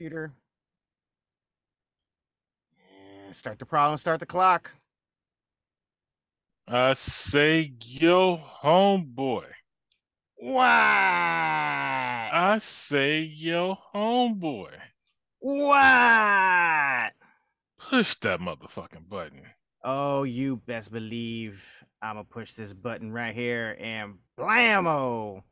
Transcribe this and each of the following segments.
computer. Yeah, start the problem, start the clock. I say, yo, homeboy. What? I say, yo, homeboy. What? Push that motherfucking button. Oh, you best believe I'm gonna push this button right here and blammo!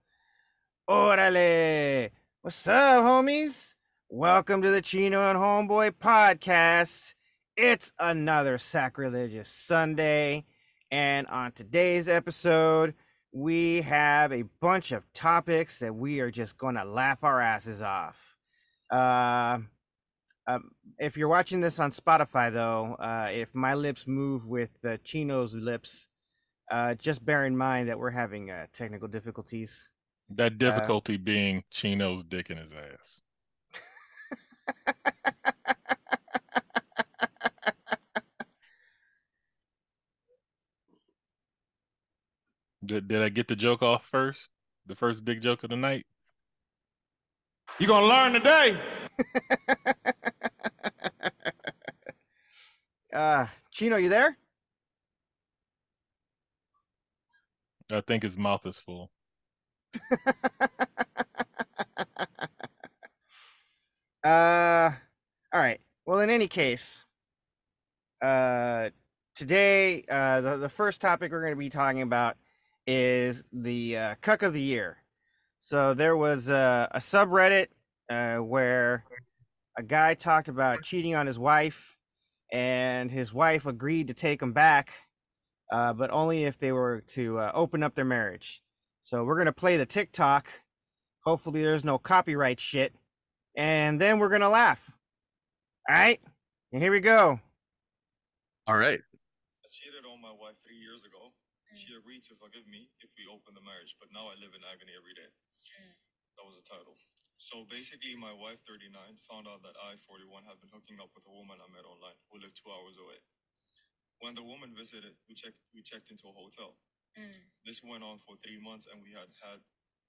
Orale! What's up, homies? Welcome to the Chino and Homeboy podcast. It's another sacrilegious Sunday, and on today's episode, we have a bunch of topics that we are just gonna laugh our asses off. Uh, um, if you're watching this on Spotify, though, uh, if my lips move with uh, Chino's lips, uh, just bear in mind that we're having uh, technical difficulties. That difficulty being Chino's dick in his ass. Did, did I get the joke off first? The first dick joke of the night? You gonna learn today. uh, Chino, you there? I think his mouth is full. uh, all right. Well, in any case, uh, today, uh, the, the first topic we're going to be talking about is the uh, cuck of the year. So there was a, a subreddit uh, where a guy talked about cheating on his wife, and his wife agreed to take him back, uh, but only if they were to uh, open up their marriage. So we're gonna play the TikTok. Hopefully, there's no copyright shit, and then we're gonna laugh. All right, and here we go. All right. I cheated on my wife three years ago. She agreed to forgive me if we open the marriage, but now I live in agony every day. Mm. That was the title. So basically, my wife, 39, found out that I, 41, had been hooking up with a woman I met online who lived two hours away. When the woman visited, we checked we checked into a hotel. Mm. This went on for three months, and we had had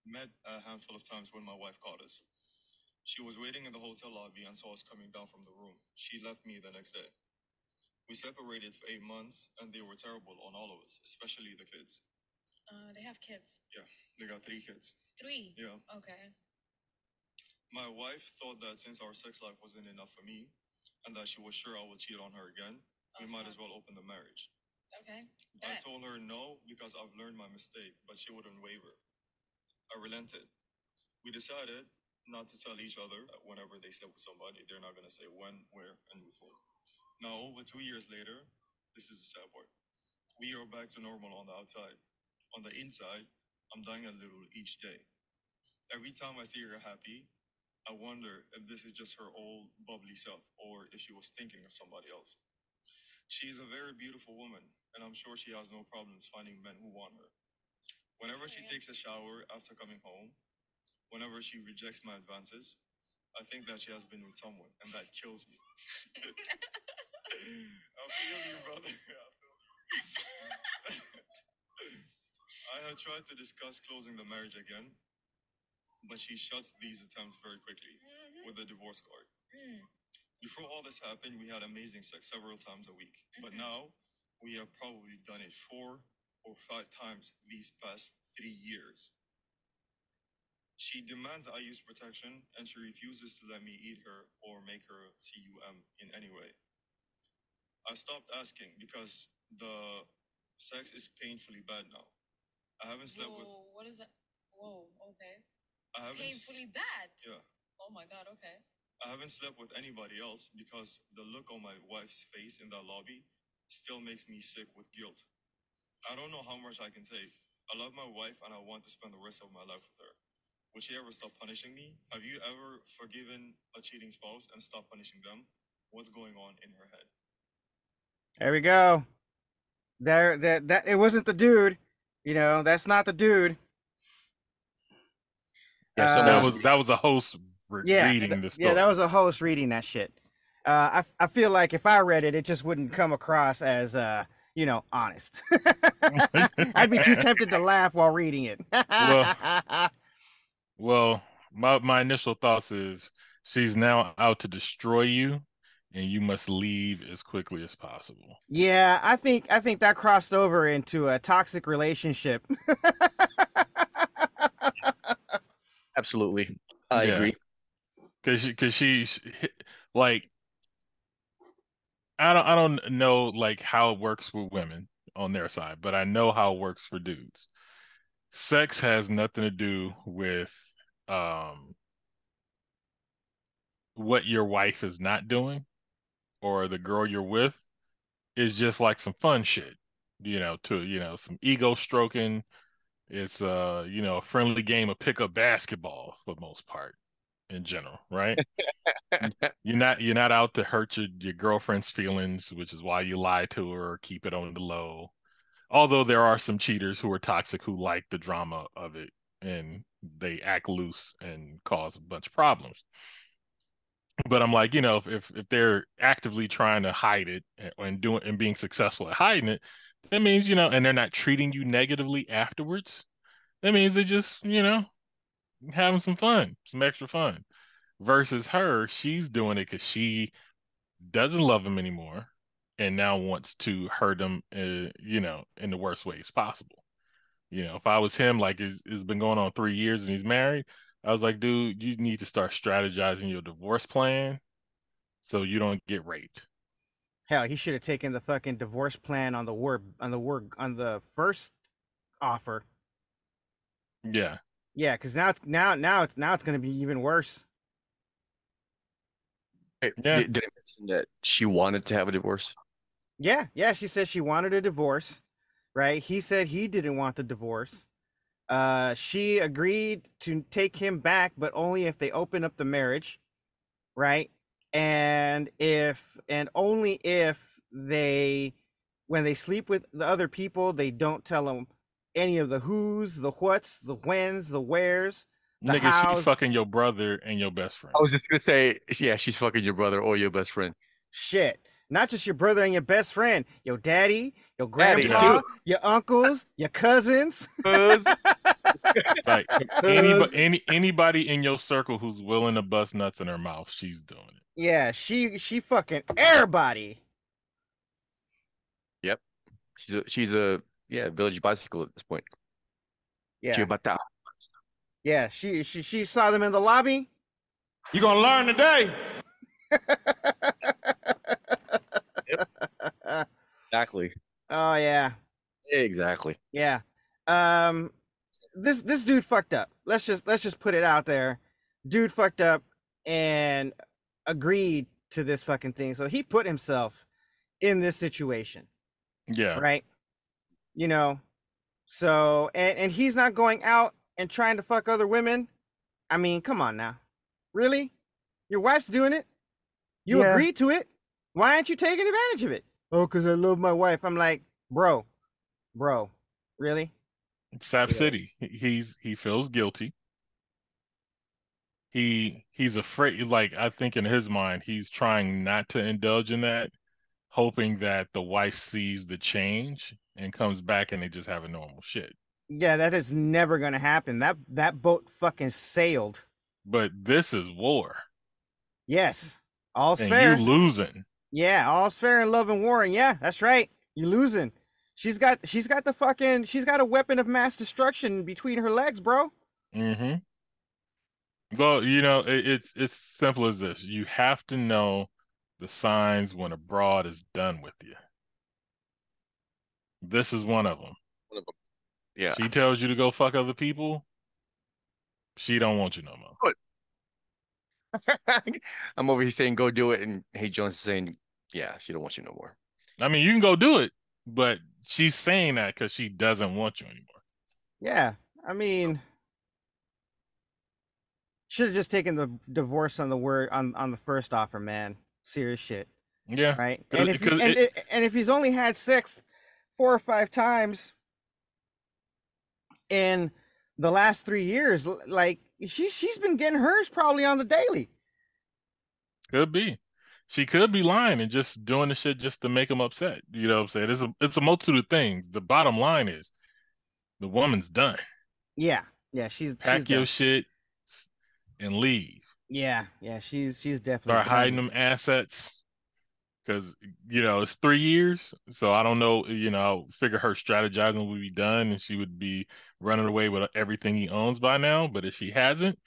met a handful of times when my wife caught us. She was waiting in the hotel lobby and saw us coming down from the room. She left me the next day. We separated for eight months, and they were terrible on all of us, especially the kids. Uh, they have kids. Yeah, they got three kids. Three. Yeah. Okay. My wife thought that since our sex life wasn't enough for me, and that she was sure I would cheat on her again, we might as well open the marriage. Okay. I Bet. told her no because I've learned my mistake, but she wouldn't waver. I relented. We decided not to tell each other that whenever they slept with somebody, they're not gonna say when, where, and before. Now, over two years later, this is the sad part. We are back to normal on the outside. On the inside, I'm dying a little each day. Every time I see her happy, I wonder if this is just her old bubbly self or if she was thinking of somebody else. She is a very beautiful woman, and I'm sure she has no problems finding men who want her. Whenever she takes a shower after coming home, whenever she rejects my advances, I think that she has been with someone, and that kills me. I feel you, brother. I feel you. I had tried to discuss closing the marriage again, but she shuts these attempts very quickly Mhm. with a divorce card. Mm. Before all this happened, we had amazing sex several times a week. But Mhm. now we have probably done it four or five times these past three years. She demands I use protection and she refuses to let me eat her or make her CUM in any way. I stopped asking because the sex is painfully bad now. I haven't slept with Whoa, what is that? Whoa, okay. I haven't s- Painfully bad. yeah. Oh my god, okay. I haven't slept with anybody else because the look on my wife's face in that lobby still makes me sick with guilt. I don't know how much I can take. I love my wife and I want to spend the rest of my life with her. Will she ever stop punishing me? Have you ever forgiven a cheating spouse and stopped punishing them? What's going on in her head? There we go. There, that that it wasn't the dude. You know, that's not the dude. Yeah, Uh, That was that was a host re- Yeah, reading th- the yeah, that was a host reading that shit. Uh, I I feel like if I read it, it just wouldn't come across as uh, you know, honest. I'd be too tempted to laugh while reading it. Well, my my initial thoughts is She's now out to destroy you, and you must leave as quickly as possible. Yeah, I think I think that crossed over into a toxic relationship. Absolutely. I Yeah. agree. Cause she, cause she's like, I don't, I don't know like how it works with women on their side, but I know how it works for dudes. Sex has nothing to do with um what your wife is not doing or the girl you're with. is just like some fun shit, you know, to you know, some ego stroking. It's uh, you know, a friendly game of pickup basketball for the most part in general, right? You're not you're not out to hurt your, your girlfriend's feelings, which is why you lie to her or keep it on the low. Although there are some cheaters who are toxic who like the drama of it and they act loose and cause a bunch of problems. But I'm like, you know, if if, if they're actively trying to hide it and, and doing and being successful at hiding it, that means, you know, and they're not treating you negatively afterwards. That means they're just, you know, having some fun, some extra fun versus her, she's doing it because she doesn't love him anymore and now wants to hurt him, uh, you know, in the worst ways possible. You know, if I was him, like it's, it's been going on three years and he's married, I was like, dude, you need to start strategizing your divorce plan so you don't get raped. Hell, he should have taken the fucking divorce plan on the word on the word on the first offer. Yeah. Yeah, because now it's now now it's now it's gonna be even worse. Hey, Yeah. Did, did I mention that she wanted to have a divorce? Yeah, yeah. She said she wanted a divorce, right? He said he didn't want the divorce. Uh, she agreed to take him back, but only if they open up the marriage, right? And if and only if they, when they sleep with the other people, they don't tell them any of the who's, the what's, the whens, the wheres. The Nigga, house- she fucking your brother and your best friend. I was just gonna say, yeah, she's fucking your brother or your best friend. Shit. Not just your brother and your best friend, your daddy, your Daddy, grandpa, too. your uncles, your cousins. Like anybody, any anybody in your circle who's willing to bust nuts in her mouth, she's doing it. Yeah, she she fucking everybody. Yep, she's a, she's a yeah village bicycle at this point. Yeah, Chibata. yeah. She she she saw them in the lobby. You're gonna learn today. Exactly. oh yeah, Exactly. yeah. Um, this this dude fucked up. Let's just let's just put it out there. Dude fucked up and agreed to this fucking thing. So he put himself in this situation. Yeah. right? You know, so and and he's not going out and trying to fuck other women. I mean, come on now, really? Your wife's doing it. You Yeah. agreed to it. Why aren't you taking advantage of it? Oh, cause I love my wife. I'm like, bro, bro, really? Sap Yeah. City. He's he feels guilty. He he's afraid like I think in his mind he's trying not to indulge in that, hoping that the wife sees the change and comes back and they just have a normal shit. Yeah, that is never gonna happen. That that boat fucking sailed. But this is war. Yes, all's And fair. you losing. Yeah, all's fair in love and war, and yeah, that's right. You're losing. She's got she's got the fucking she's got a weapon of mass destruction between her legs, bro. Mm-hmm. Well, you know, it, it's it's simple as this. You have to know the signs when a broad is done with you. This is one of them. One of them. Yeah. She tells you to go fuck other people. She don't want you no more. I'm over here saying go do it, and Hey Jones is saying, yeah, she don't want you no more. I mean, you can go do it, but she's saying that because she doesn't want you anymore. Yeah, I mean, should have just taken the divorce on the word on on the first offer, man. Serious shit, Yeah. Right. And if he, and, it- i- and if he's only had sex four or five times in the last three years, like she she's been getting hers probably on the daily. Could be. She could be lying and just doing the shit just to make him upset. You know what I'm saying? It's a it's a multitude of things. The bottom line is the woman's done. Yeah, yeah, she's Pack she's your done. shit and leave. Yeah, yeah, she's she's definitely Start hiding them assets. Because, you know, it's three years. So I don't know, you know, I figure her strategizing would be done and she would be running away with everything he owns by now. But if she hasn't,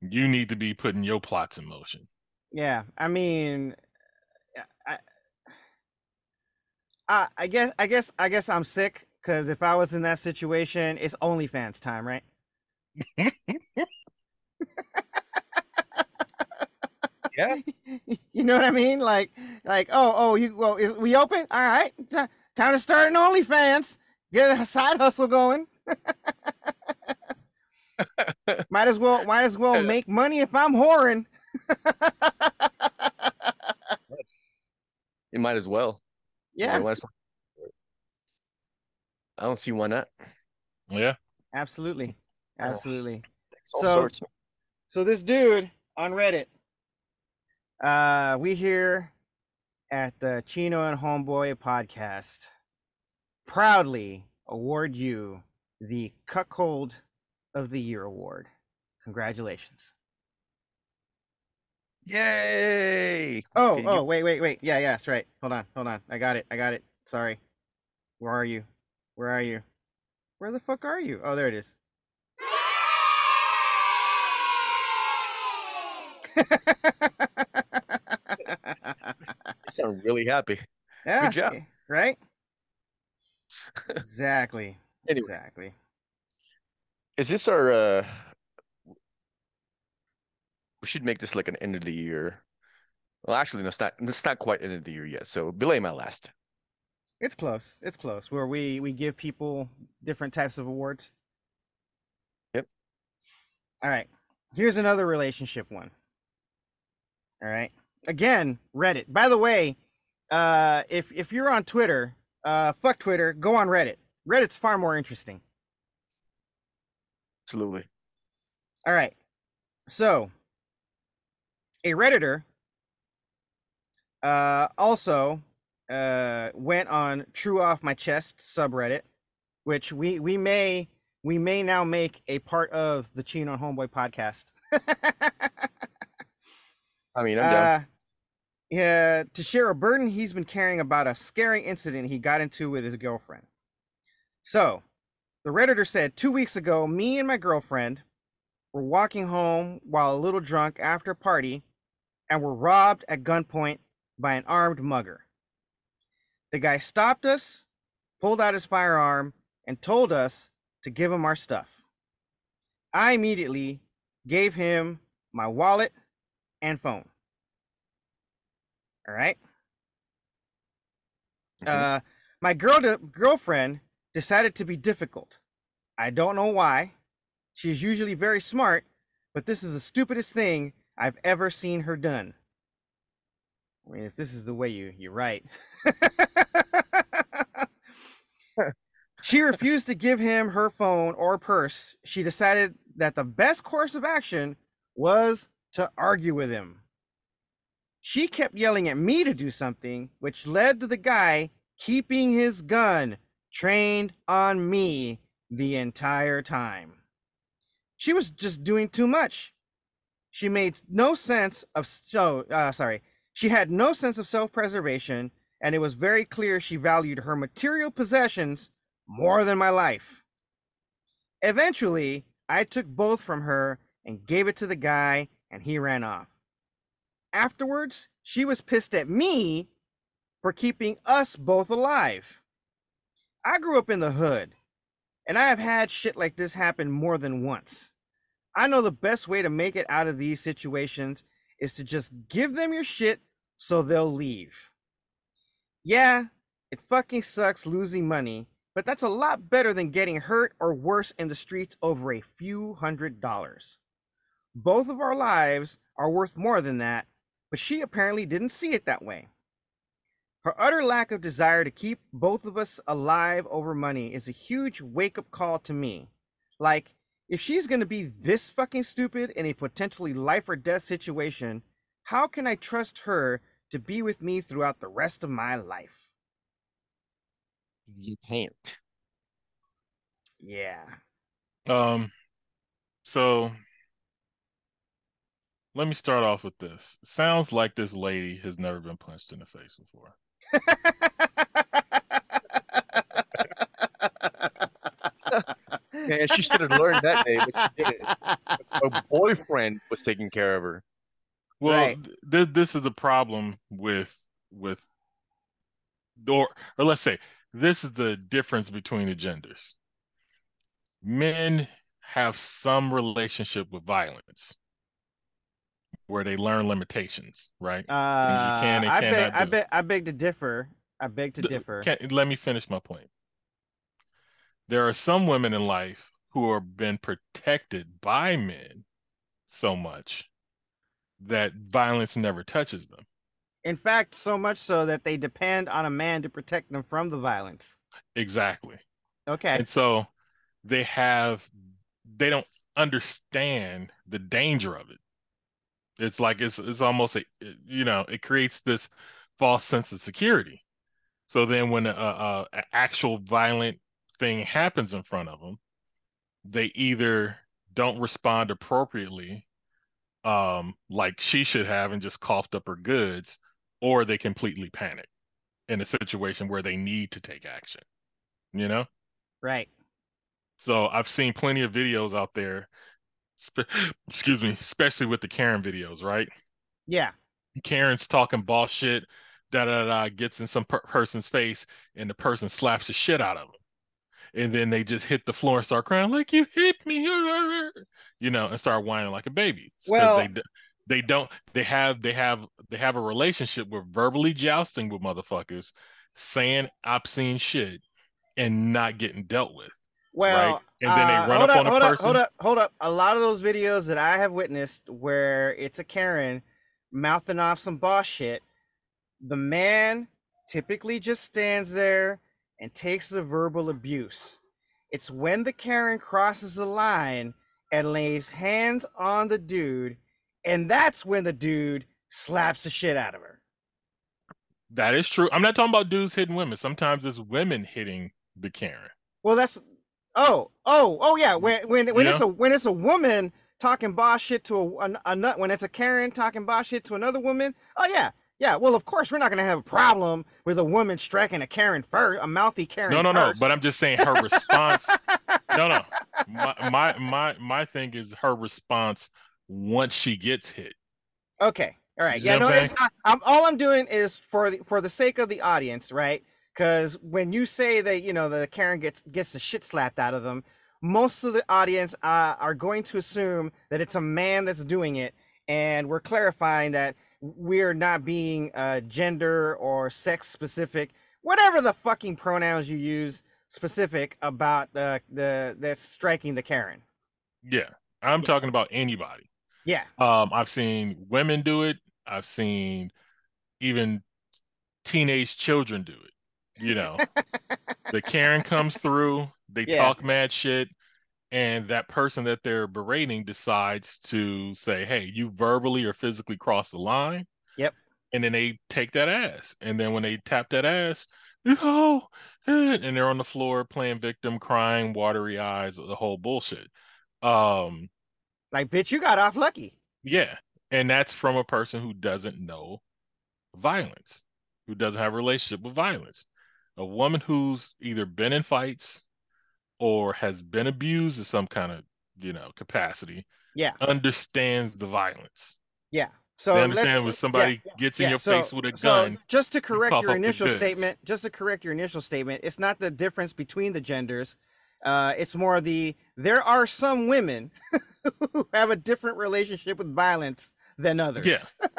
you need to be putting your plots in motion. Yeah, I mean, I, I, I guess, I guess, I guess I'm sick because if I was in that situation, it's OnlyFans time, right? Yeah. you know what I mean? Like, like, oh, oh, you, well, is we open? All right, Ti- time to start an OnlyFans. Get a side hustle going. might as well, might as well make money if I'm whoring. You might as well. Yeah, as well. I don't see why not. Yeah. absolutely, Oh. absolutely. It's all So- sorts. So this dude on Reddit, uh, we here at the Chino and Homeboy podcast proudly award you the Cuckold of the Year award. Congratulations. Yay! Oh, you- oh, wait, wait, wait. Yeah, yeah, that's right. Hold on, hold on. I got it. I got it. Sorry. Where are you? Where are you? Where the fuck are you? Oh, there it is. You sound really happy. yeah, Good job. Right? exactly. Anyway. Exactly. Is this our uh we should make this like an end of the year. Well, actually, no, it's not. It's not quite end of the year yet. So belay my last. It's close. It's close. Where we we give people different types of awards. Yep. All right. Here's another relationship one. All right. Again, Reddit. By the way, uh, if if you're on Twitter, uh, fuck Twitter. Go on Reddit. Reddit's far more interesting. Absolutely. All right. So, a redditor uh, also uh, went on True Off My Chest subreddit, which we we may we may now make a part of the Chino and Homeboy podcast. I mean, I'm down. Uh, yeah, to share a burden he's been carrying about a scary incident he got into with his girlfriend. So, the Redditor said two weeks ago, me and my girlfriend were walking home while a little drunk after a party and were robbed at gunpoint by an armed mugger. The guy stopped us, pulled out his firearm, and told us to give him our stuff. I immediately gave him my wallet and phone. All right. Mhm. Uh, my girl girlfriend decided to be difficult. I don't know why. She's usually very smart, but this is the stupidest thing I've ever seen her done. I mean, if this is the way you you write. she refused to give him her phone or purse. She decided that the best course of action was to argue with him. She kept yelling at me to do something, which led to the guy keeping his gun trained on me the entire time. She was just doing too much. She made no sense of so uh, sorry. She had no sense of self-preservation, and it was very clear she valued her material possessions more than my life. Eventually, I took both from her and gave it to the guy, and he ran off. Afterwards, she was pissed at me for keeping us both alive. I grew up in the hood, and I have had shit like this happen more than once. I know the best way to make it out of these situations is to just give them your shit so they'll leave. Yeah, it fucking sucks losing money, but that's a lot better than getting hurt or worse in the streets over a few hundred dollars. Both of our lives are worth more than that, but she apparently didn't see it that way. Her utter lack of desire to keep both of us alive over money is a huge wake up call to me. Like, if she's going to be this fucking stupid in a potentially life or death situation, how can I trust her to be with me throughout the rest of my life? You can't. Yeah. Um, so let me start off with this. Sounds like this lady has never been punched in the face before. Man, she should have learned that day, but she didn't. Her boyfriend was taking care of her. Well, Right. th- this is a problem with with or or let's say this is the difference between the genders. Men have some relationship with violence where they learn limitations, right? Uh, can I beg, I beg, I beg to differ. I beg to D- differ. Can, let me finish my point. There are some women in life who have been protected by men so much that violence never touches them. In fact, so much so that they depend on a man to protect them from the violence. Exactly. Okay. And so they have they don't understand the danger of it. It's like it's it's almost a you know, it creates this false sense of security. So then when a, a, a actual violent thing happens in front of them, they either don't respond appropriately um like she should have and just coughed up her goods or they completely panic in a situation where they need to take action. You know? Right. So I've seen plenty of videos out there, spe- excuse me, especially with the Karen videos, right? Yeah. Karen's talking boss shit, da da da, gets in some per- person's face, and the person slaps the shit out of them. And then they just hit the floor and start crying like you hit me, you know, and start whining like a baby. Well- they they don't they have they have they have a relationship with verbally jousting with motherfuckers, saying obscene shit, and not getting dealt with. Well, And then they uh, run hold up up, on a hold person. Up, hold up, hold up. A lot of those videos that I have witnessed where it's a Karen mouthing off some boss shit, the man typically just stands there and takes the verbal abuse. It's when the Karen crosses the line and lays hands on the dude, and that's when the dude slaps the shit out of her. That is true. I'm not talking about dudes hitting women. Sometimes it's women hitting the Karen. Well, that's oh oh oh yeah. When when when You it's a when it's a woman talking boss shit to a, a, a nut when it's a Karen talking boss shit to another woman. Oh yeah yeah. Well, of course we're not gonna have a problem with a woman striking a Karen first, a mouthy Karen. No, no, no. first. But I'm just saying her response. no, no. My, my my my thing is her response once she gets hit. Okay. All right. You Yeah. No. I'm It's not, I'm all I'm doing is for the for the sake of the audience, right? Because when you say that you know the Karen gets gets the shit slapped out of them, most of the audience uh, are going to assume that it's a man that's doing it, and we're clarifying that we're not being uh, gender or sex specific, whatever the fucking pronouns you use specific about the the that's striking the Karen. Yeah, I'm talking about anybody. Yeah. Um, I've seen women do it. I've seen even teenage children do it. You know, the Karen comes through, they Yeah. talk mad shit, and that person that they're berating decides to say, "Hey, you verbally or physically crossed the line." Yep. And then they take that ass, and then when they tap that ass, oh, and they're on the floor playing victim, crying, watery eyes, the whole bullshit. Um, Like, bitch, you got off lucky. yeah, and that's from a person who doesn't know violence, who doesn't have a relationship with violence. A woman who's either been in fights or has been abused in some kind of, you know, capacity, Yeah. understands the violence. Yeah. So they understand when yeah, somebody gets in yeah, your so- face with a gun. so just to correct cough your initial statement, just to correct your initial statement, it's not the difference between the genders. Uh, it's more the there are some women who have a different relationship with violence than others. Yeah.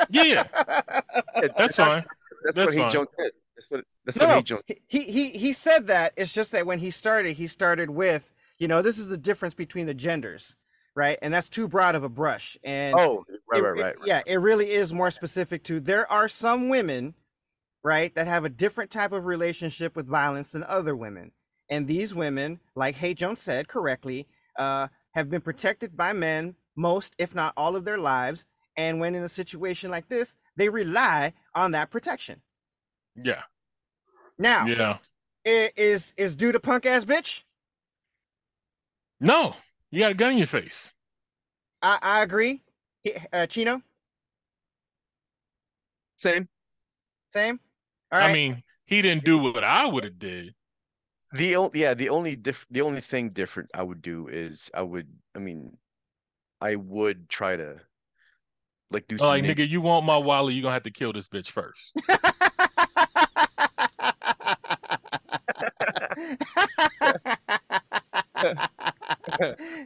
Yeah, yeah, Yeah, that's fine. That's, That's what he fine. Jones said. That's what that's No, what no, he he, he he said that. It's just that when he started, he started with, you know, this is the difference between the genders, right? And that's too broad of a brush. And Oh, right, it- right, it- right, right. Yeah, it really is more specific to there are some women, right, that have a different type of relationship with violence than other women. And these women, like Hay Jones said correctly, uh, have been protected by men most, if not all of their lives. And when in a situation like this, they rely on that protection. Yeah, Now, yeah. i- is is dude a punk ass bitch? No, you got a gun in your face. I, I agree. Uh, Chino, Same. same. All right. I mean, he didn't do what I would have did. The only yeah, the only diff the only thing different I would do is I would I mean I would try to like do some Like, nigga, you want my wallet, You are gonna have to kill this bitch first.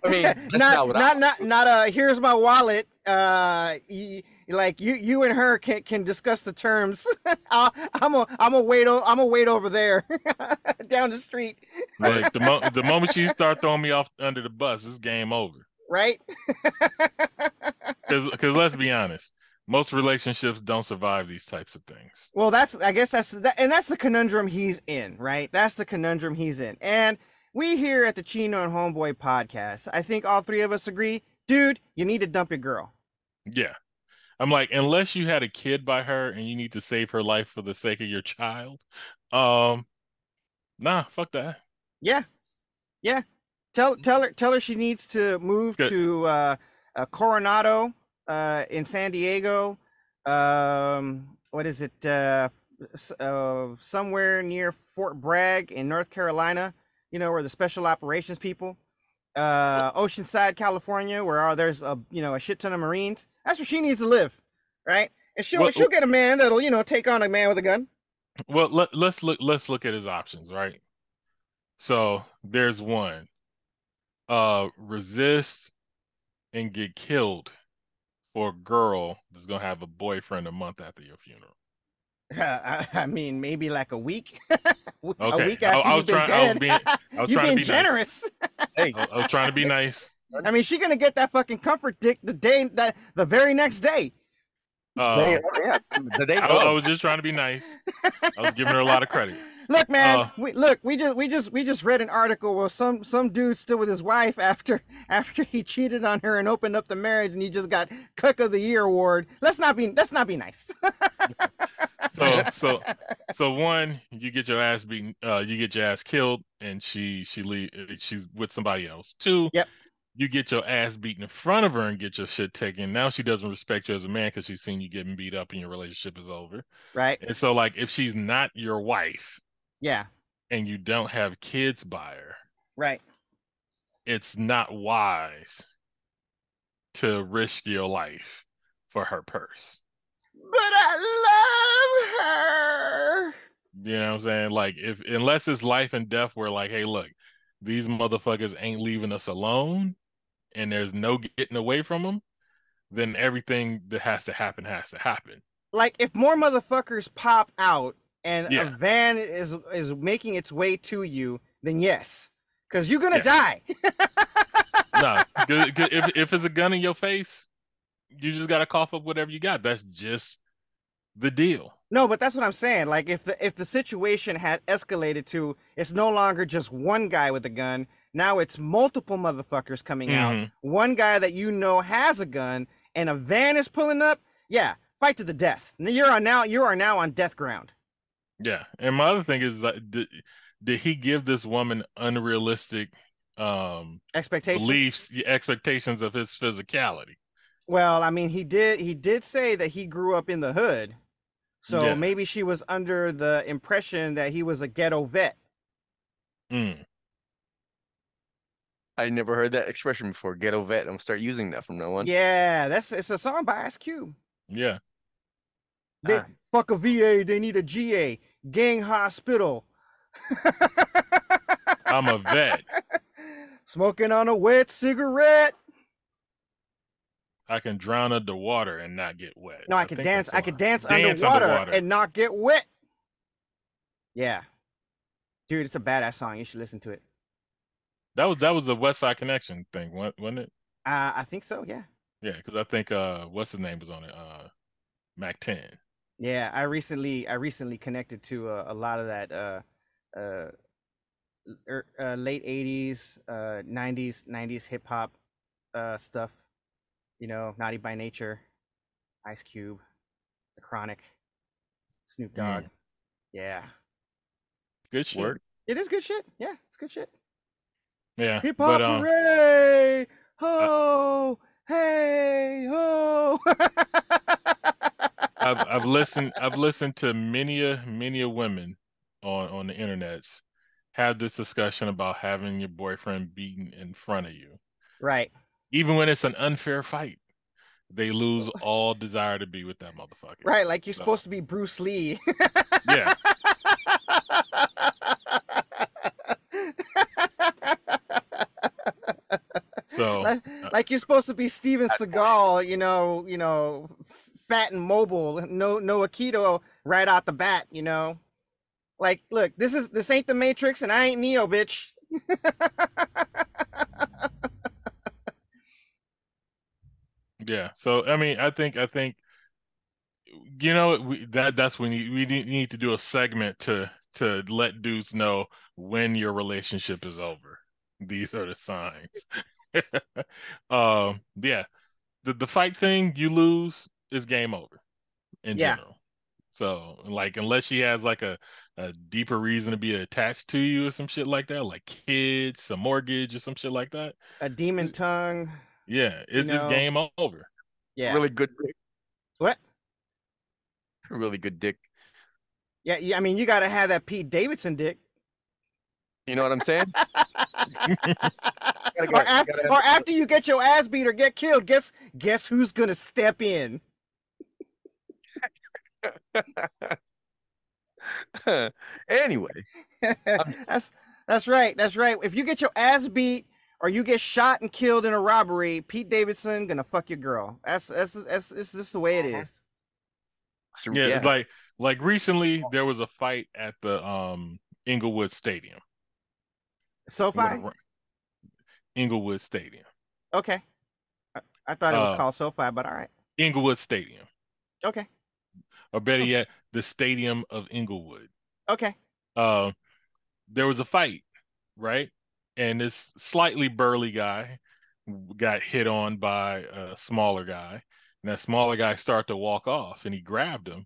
I mean, that's not not not not not uh here's my wallet. Uh y- like you you and her can can discuss the terms. I'll, I'm a I'm a wait o- I'm a wait over there down the street, Like the mo- the moment she start throwing me off under the bus, it's game over. right? Because because let's be honest, most relationships don't survive these types of things. Well, that's I guess that's that, and that's the conundrum he's in, right? That's the conundrum he's in. And we here at the Chino and Homeboy podcast, I think all three of us agree, dude, you need to dump your girl. Yeah. I'm like, unless you had a kid by her and you need to save her life for the sake of your child, um, nah, fuck that. Yeah, yeah. Tell tell her tell her she needs to move Good. to uh, uh, Coronado uh, in San Diego. Um, what is it? Uh, uh, somewhere near Fort Bragg in North Carolina. You know where the special operations people. Uh, Oceanside, California, where there's a you know a shit ton of Marines. That's where she needs to live, right? And she'll Well- she'll get a man that'll you know take on a man with a gun. Well, let, let's look let's look at his options, right? So there's one. Uh resist and get killed for a girl that's gonna have a boyfriend a month after your funeral. I, I mean, maybe like a week. a Okay, week I- after I you've was been trying- I was dead. being- I was You're trying to being be nice. generous. Hey, I, I was trying to be nice. I mean, she's gonna get that fucking comfort dick the day that the very next day. Uh, they- yeah, the day I, I was just trying to be nice. I was giving her a lot of credit. Look, man. Uh, we look. We just we just we just read an article where some some dude still with his wife after after he cheated on her and opened up the marriage and he just got Cuck of the Year award. Let's not be let's not be nice. So so so one, you get your ass beaten, uh, you get your ass killed, and she she leave, she's with somebody else. Two, Yep. you get your ass beaten in front of her and get your shit taken. Now she doesn't respect you as a man because she's seen you getting beat up and your relationship is over. right? And so like if she's not your wife Yeah. and you don't have kids by her, Right. it's not wise to risk your life for her purse. But I love her. You know what I'm saying? Like if unless it's life and death where like, hey, look, these motherfuckers ain't leaving us alone and there's no getting away from them, then everything that has to happen has to happen. like if more motherfuckers pop out and Yeah. a van is is making its way to you, then yes, because you're gonna Yeah. die. Nah, 'cause- 'cause if if it's a gun in your face, you just gotta cough up whatever you got. That's just the deal. no, but that's what I'm saying. Like if the if the situation had escalated to it's no longer just one guy with a gun, now it's multiple motherfuckers coming out. Mhm. One guy that you know has a gun, and a van is pulling up. Yeah, fight to the death. You're on now. You are now on death ground. Yeah. And my other thing is like did, did he give this woman unrealistic um Expectations. beliefs, expectations of his physicality? Well, I mean, he did he did say that he grew up in the hood. So Yeah. maybe she was under the impression that he was a ghetto vet. Mm. I never heard that expression before. Ghetto vet. I'm gonna start using that from now on. Yeah, that's it's a song by Ice Cube. Yeah. They fuck a VA, they need a GA. Gang hospital. I'm a vet. Smoking on a wet cigarette. I can drown underwater and not get wet. No, I, could think dance. I could dance, Dance underwater, underwater. and not get wet. Yeah, dude, it's a badass song. You should listen to it. That was that was the Westside Connection thing, wasn't it? Uh, I think so. Yeah. Yeah, because I think uh, what's his name was on it? Uh, Mack 10. Yeah, I recently I recently connected to a, a lot of that uh uh, er, uh late 80s, uh 90s, 90s hip hop uh stuff. You know, Naughty by Nature, Ice Cube, The Chronic, Snoop Dogg. Mm. Yeah. Good shit. Word. It is good shit. Yeah, it's good shit. Yeah, Hip hop um, hooray! Ho! hey! Ho! I've I've listened I've listened to many a many a women on on the internets have this discussion about having your boyfriend beaten in front of you. right. Even when it's an unfair fight, they lose all desire to be with that motherfucker. Right, like you're So- supposed to be Bruce Lee. Yeah. So like, uh, like you're supposed to be Steven Seagal, you know, you know, fat and mobile, no no Aikido right out the bat, you know. Like, look, this is this ain't the Matrix, and I ain't Neo, bitch. Yeah. So I mean, I think I think you know we, that that's when you, we need to do a segment to to let dudes know when your relationship is over. These are the signs. um, yeah. The the fight thing you lose is game over in Yeah. general. So like unless she has like a a deeper reason to be attached to you or some shit like that, like kids, a mortgage or some shit like that. A demon tongue. Yeah, it's, it's know, game over. Yeah. Really good dick. What? Really good dick. Yeah, yeah, I mean, you got to have that Pete Davidson dick. You know what I'm saying? or, gotta af- have- or after you get your ass beat or get killed, guess guess who's gonna step in? anyway, that's that's right. That's right. If you get your ass beat or you get shot and killed in a robbery, Pete Davidson gonna fuck your girl. That's that's that's, that's just the way it is. Uh-huh. so, Yeah, like like recently there was a fight at the um Inglewood Stadium. I'm SoFi. Inglewood Stadium. Okay. I, I thought it was Uh, called SoFi, but all right. Inglewood Stadium. Okay. Or better yet, the Stadium of Inglewood. Okay. Uh, there was a fight, right? And this slightly burly guy got hit on by a smaller guy. And that smaller guy started to walk off and he grabbed him,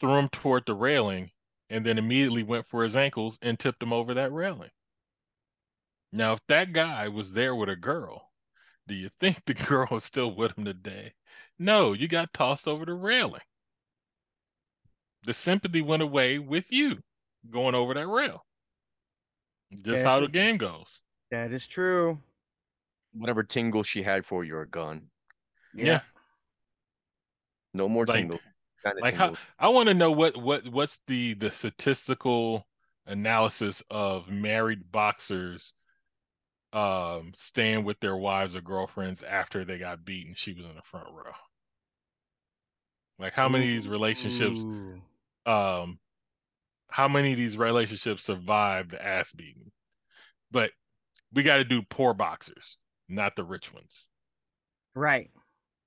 threw him toward the railing, and then immediately went for his ankles and tipped him over that railing. Now, if that guy was there with a girl, do you think the girl was still with him today? No, you got tossed over the railing. The sympathy went away with you going over that rail. Just Yeah, how the game goes. That is true. whatever tingle she had for you are gone. Yeah. No more Like- tingle. Kind of Like how. I want to know what what what's the the statistical analysis of married boxers um staying with their wives or girlfriends after they got beaten she was in the front row. Like how many of these relationships Ooh. Um how many of these relationships survive the ass beating? But we got to do poor boxers, not the rich ones. Right.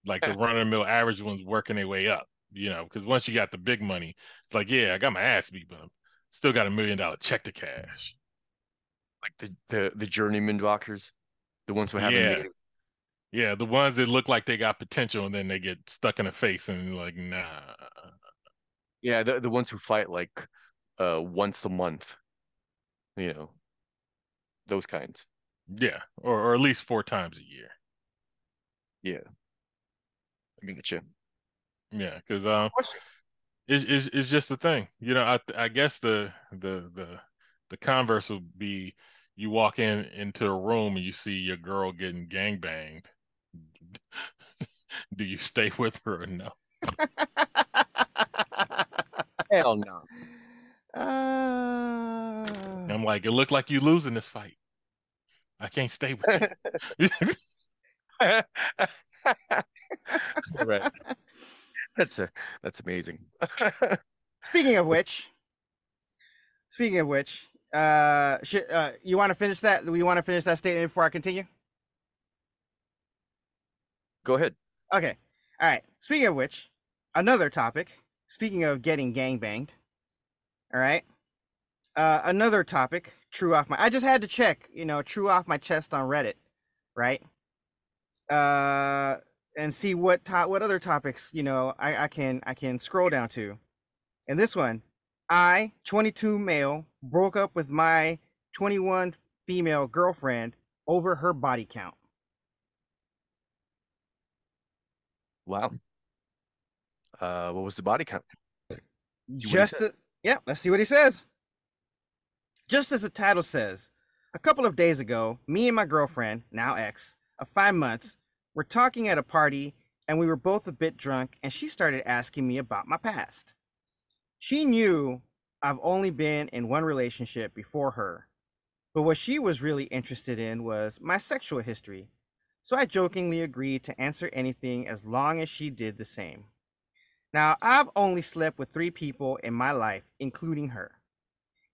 Like the run of the mill average ones working their way up, you know, because once you got the big money, it's like, yeah, I got my ass beat, but I'm still got a million dollar check to cash. Like the, the, the journeyman boxers. The ones who haven't Yeah. made it. Yeah, the ones that look like they got potential and then they get stuck in the face and like, nah. Yeah, the, the ones who fight like uh once a month. You know. Those kinds. Yeah, or or at least four times a year. Yeah, I mean, get you. Yeah, because um, it's, it's it's just the thing, you know. I I guess the the the the converse would be you walk in into a room and you see your girl getting gang banged. Do you stay with her or no? Hell no. Uh, I'm like, it looked like you losing this fight. I can't stay with you. right. That's a that's amazing. speaking of which, speaking of which, uh, sh- uh you want to finish that? We want to finish that statement before I continue. Go ahead. Okay. All right. Speaking of which, another topic. Speaking of getting gang banged. All right. Uh, another topic. True off my. I just had to check. You know, true off my chest on Reddit, right? Uh, and see what to- what other topics you know I I can I can scroll down to. And this one, I 22 male broke up with my 21 female girlfriend over her body count. Wow. Uh, what was the body count? See what he Just to, yeah, let's see what he says. Just as the title says, a couple of days ago, me and my girlfriend, now ex, of five months, were talking at a party and we were both a bit drunk and she started asking me about my past. She knew I've only been in one relationship before her, but what she was really interested in was my sexual history. So I jokingly agreed to answer anything as long as she did the same. Now, I've only slept with three people in my life, including her.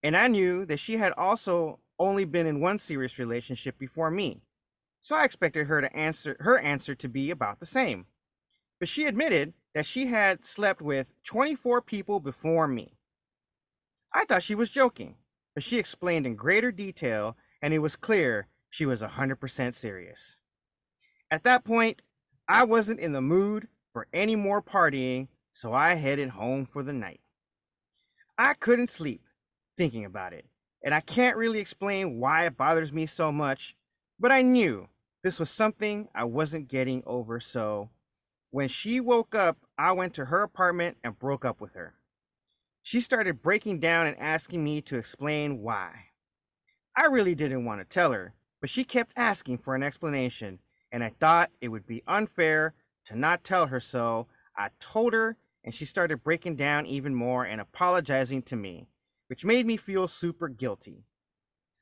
And I knew that she had also only been in one serious relationship before me. So I expected her to answer her answer to be about the same. But she admitted that she had slept with 24 people before me. I thought she was joking, but she explained in greater detail and it was clear she was 100% serious. At that point, I wasn't in the mood for any more partying, so I headed home for the night. I couldn't sleep thinking about it, and I can't really explain why it bothers me so much, but I knew this was something I wasn't getting over, so when she woke up, I went to her apartment and broke up with her. She started breaking down and asking me to explain why. I really didn't want to tell her, but she kept asking for an explanation, and I thought it would be unfair to not tell her so. I told her, and she started breaking down even more and apologizing to me, which made me feel super guilty.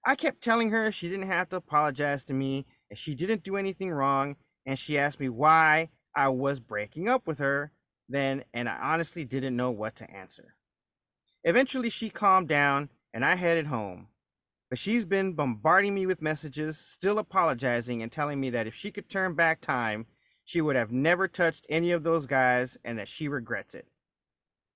I kept telling her she didn't have to apologize to me and she didn't do anything wrong, and she asked me why I was breaking up with her then, and I honestly didn't know what to answer. Eventually, she calmed down and I headed home. But she's been bombarding me with messages, still apologizing and telling me that if she could turn back time, she would have never touched any of those guys and that she regrets it.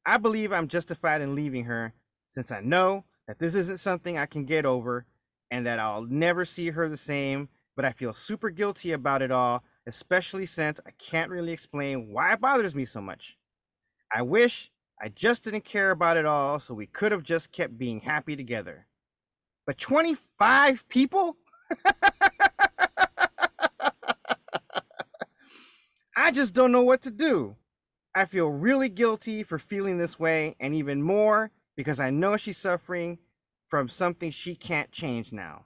I believe I'm justified in leaving her since I know that this isn't something I can get over and that I'll never see her the same, but I feel super guilty about it all, especially since I can't really explain why it bothers me so much. I wish I just didn't care about it all so we could have just kept being happy together. But 25 people? I just don't know what to do. I feel really guilty for feeling this way, and even more because I know she's suffering from something she can't change now.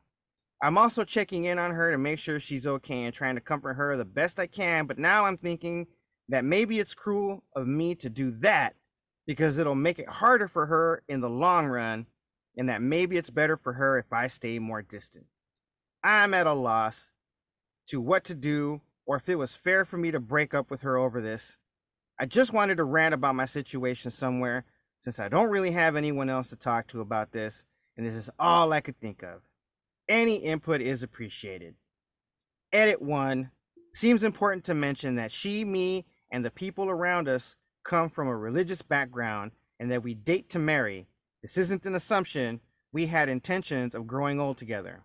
I'm also checking in on her to make sure she's okay and trying to comfort her the best I can, but now I'm thinking that maybe it's cruel of me to do that because it'll make it harder for her in the long run, and that maybe it's better for her if I stay more distant. I'm at a loss to what to do or if it was fair for me to break up with her over this. I just wanted to rant about my situation somewhere since I don't really have anyone else to talk to about this, and this is all I could think of. Any input is appreciated. Edit 1 seems important to mention that she, me, and the people around us come from a religious background and that we date to marry. This isn't an assumption. We had intentions of growing old together.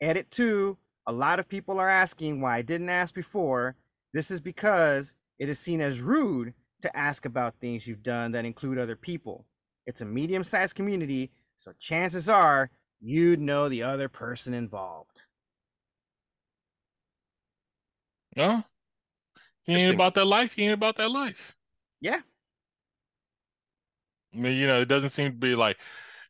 Edit 2 a lot of people are asking why I didn't ask before. This is because it is seen as rude to ask about things you've done that include other people. It's a medium sized community, so chances are you'd know the other person involved. No, he ain't about that life. He ain't about that life. Yeah. I mean, you know, it doesn't seem to be like,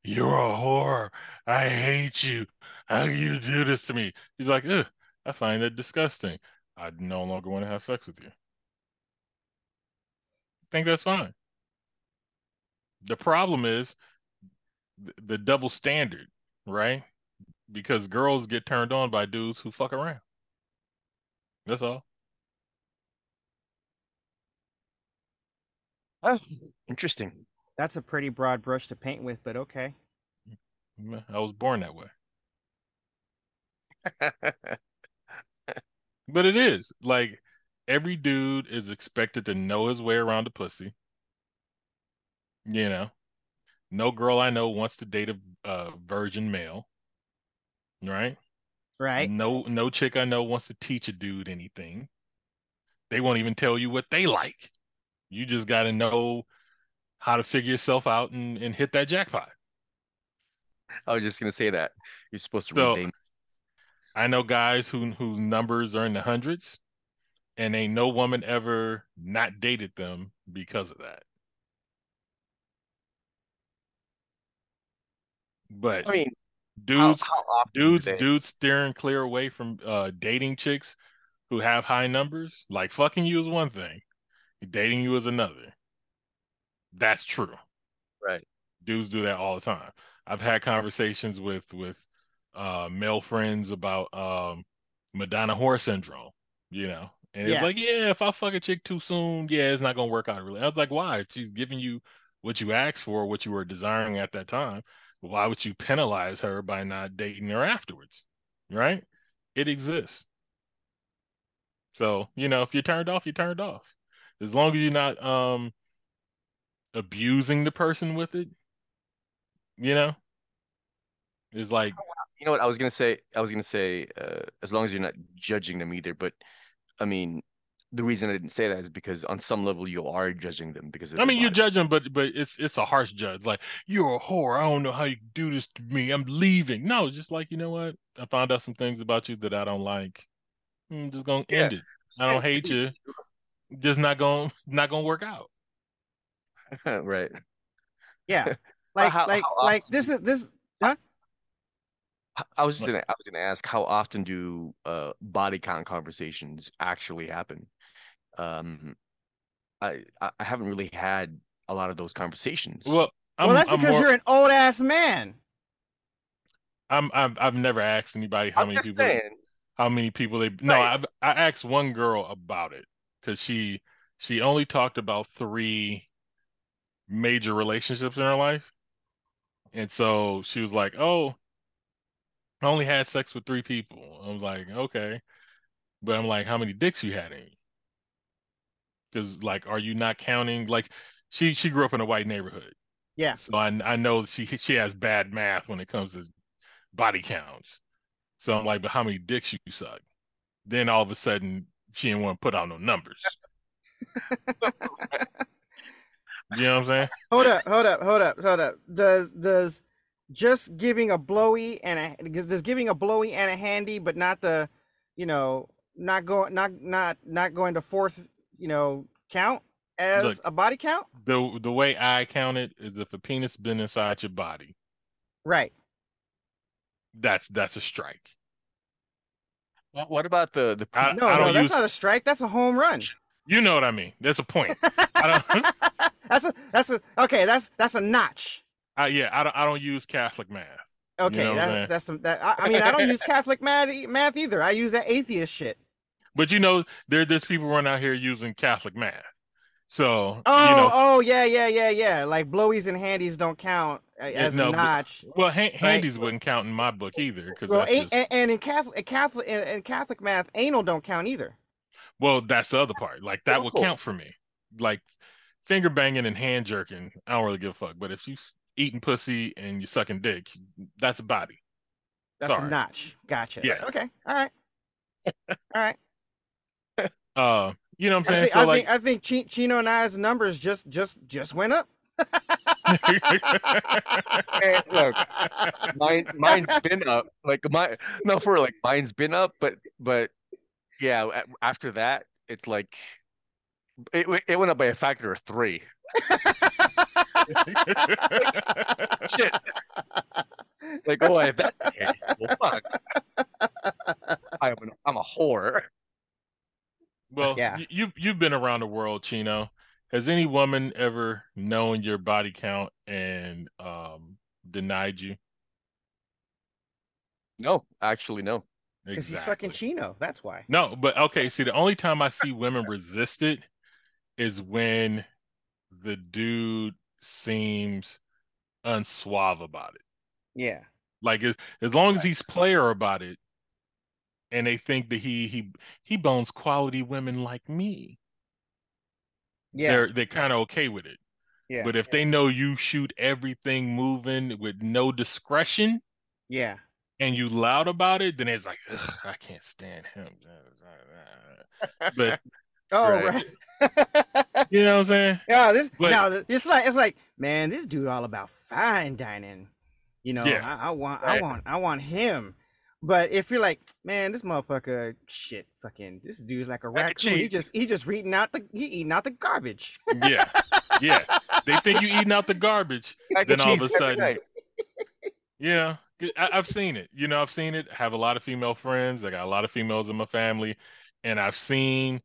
you're a whore. I hate you. How do you do this to me? He's like, ugh, I find that disgusting. I no longer want to have sex with you. I think that's fine. The problem is th- the double standard, right? Because girls get turned on by dudes who fuck around. That's all. Oh, interesting. That's a pretty broad brush to paint with, but okay. Mm, mm, I was born that way. But it is like every dude is expected to know his way around a pussy. You know, no girl I know wants to date a uh, virgin male, right? Right? No, no chick I know wants to teach a dude anything. They won't even tell you what they like. You just got to know how to figure yourself out and, and hit that jackpot. I was just gonna say that. You're supposed to So- read Dame. I know guys who whose numbers are in the hundreds, and ain't no woman ever not dated them because of that. But I mean, dudes, how do dudes, dudes steering clear away from uh dating chicks who have high numbers. Like fucking you is one thing, dating you is another. That's true. Right. Dudes do that all the time. I've had conversations with with uh male friends about um Madonna whore syndrome, you know. And Yeah. it's like, yeah, if I fuck a chick too soon, yeah, it's not gonna work out really. I was like, why? If she's giving you what you asked for, what you were desiring at that time, why would you penalize her by not dating her afterwards? Right? It exists. So, you know, if you're turned off, you're turned off. As long as you're not um abusing the person with it, you know, it's like You know what I was gonna say? I was gonna say, uh, as long as you're not judging them either. But I mean, the reason I didn't say that is because on some level you are judging them because of I mean, you judge them, but but it's it's a harsh judge. Like you're a whore. I don't know how you do this to me. I'm leaving. No, it's just like you know what? I found out some things about you that I don't like. I'm just gonna Yeah. end it. I don't hate you. Just not gonna not gonna work out. right. Yeah. Like how- like how like this is this I- I was just gonna I was gonna ask how often do uh body count conversations actually happen? Um, I I I haven't really had a lot of those conversations. Well, I'm, Well, that's I'm because more, you're an old ass man. I'm, I've I've never asked anybody how I'm many people saying. how many people they no Right. I've I asked one girl about it because she she only talked about three major relationships in her life and so she was like oh I only had sex with three people I was like okay but I'm like how many dicks you had in because like are you not counting like she she grew up in a white neighborhood Yeah. so I I know she she has bad math when it comes to body counts so I'm like but how many dicks you suck then all of a sudden she didn't want to put out no numbers. you know what I'm saying? Hold up, hold up, hold up, hold up. Does does just giving a blowy and a just giving a blowy and a handy, but not the, you know, not going not not not going to fourth, you know, count as Look. a body count? The the way I count it is if a penis been inside your body, Right. that's that's a strike. What, what about the the I, No, I no, don't that's use not a strike. That's a home run. you know what I mean. That's a point. I don't that's a that's a okay. That's that's a notch. I, yeah, I don't I don't use Catholic math. Okay, know I'm saying? that, that's some that. I, I mean, I don't use Catholic math math either. I use that atheist shit. But you know, there there's people running out here using Catholic math. So Oh, you know oh, yeah, yeah, yeah, yeah. Like blowies and handies don't count uh, as no, a but- notch. well han- handies wouldn't count in my book either because Well, a- just, and, in Catholic, in Catholic, in, in Catholic math, anal don't count either. Well, that's the other part. Like that would Cool. count for me. Like finger banging and hand jerking, I don't really give a fuck. But if you eating pussy and you're sucking dick, that's a body. That's a notch. Gotcha. Yeah. Okay. All right. All right. Uh, you know what I'm I saying? think, so I like, think I think Chi- Chino and I's numbers just just just went up. Man, look, mine mine's been up. Like my no for like mine's been up, but but yeah, after that it's like it it went up by a factor of three. Shit. Like oh, if that's the case, well, fuck. I'm an, I'm a whore. well, Yeah. y- you you've been around the world, Chino. Has any woman ever known your body count and um denied you? No, actually no. Because he's fucking Chino. That's why. No, but okay, see, the only time I see women resist it is when the dude seems unsuave about it. Yeah. Like as, as long as he's player about it, and they think that he he he bones quality women like me, Yeah. they're they're kind of okay with it. Yeah. But if they know you shoot everything moving with no discretion yeah. and you loud about it, then it's like Ugh, I can't stand him. But Oh Right. right. you know what I'm saying? Yeah, this But- now it's like it's like man, this dude all about fine dining. You know, Yeah. I, I want I want I want him. But if you're like, man, this motherfucker, shit, fucking, this dude's like a raccoon. He just he just eating out the he eating out the garbage. Yeah, yeah. They think you eating out the garbage. Mac Then all of a sudden- night. Yeah, I, I've seen it. You know, I've seen it. I have a lot of female friends. I got a lot of females in my family, and I've seen,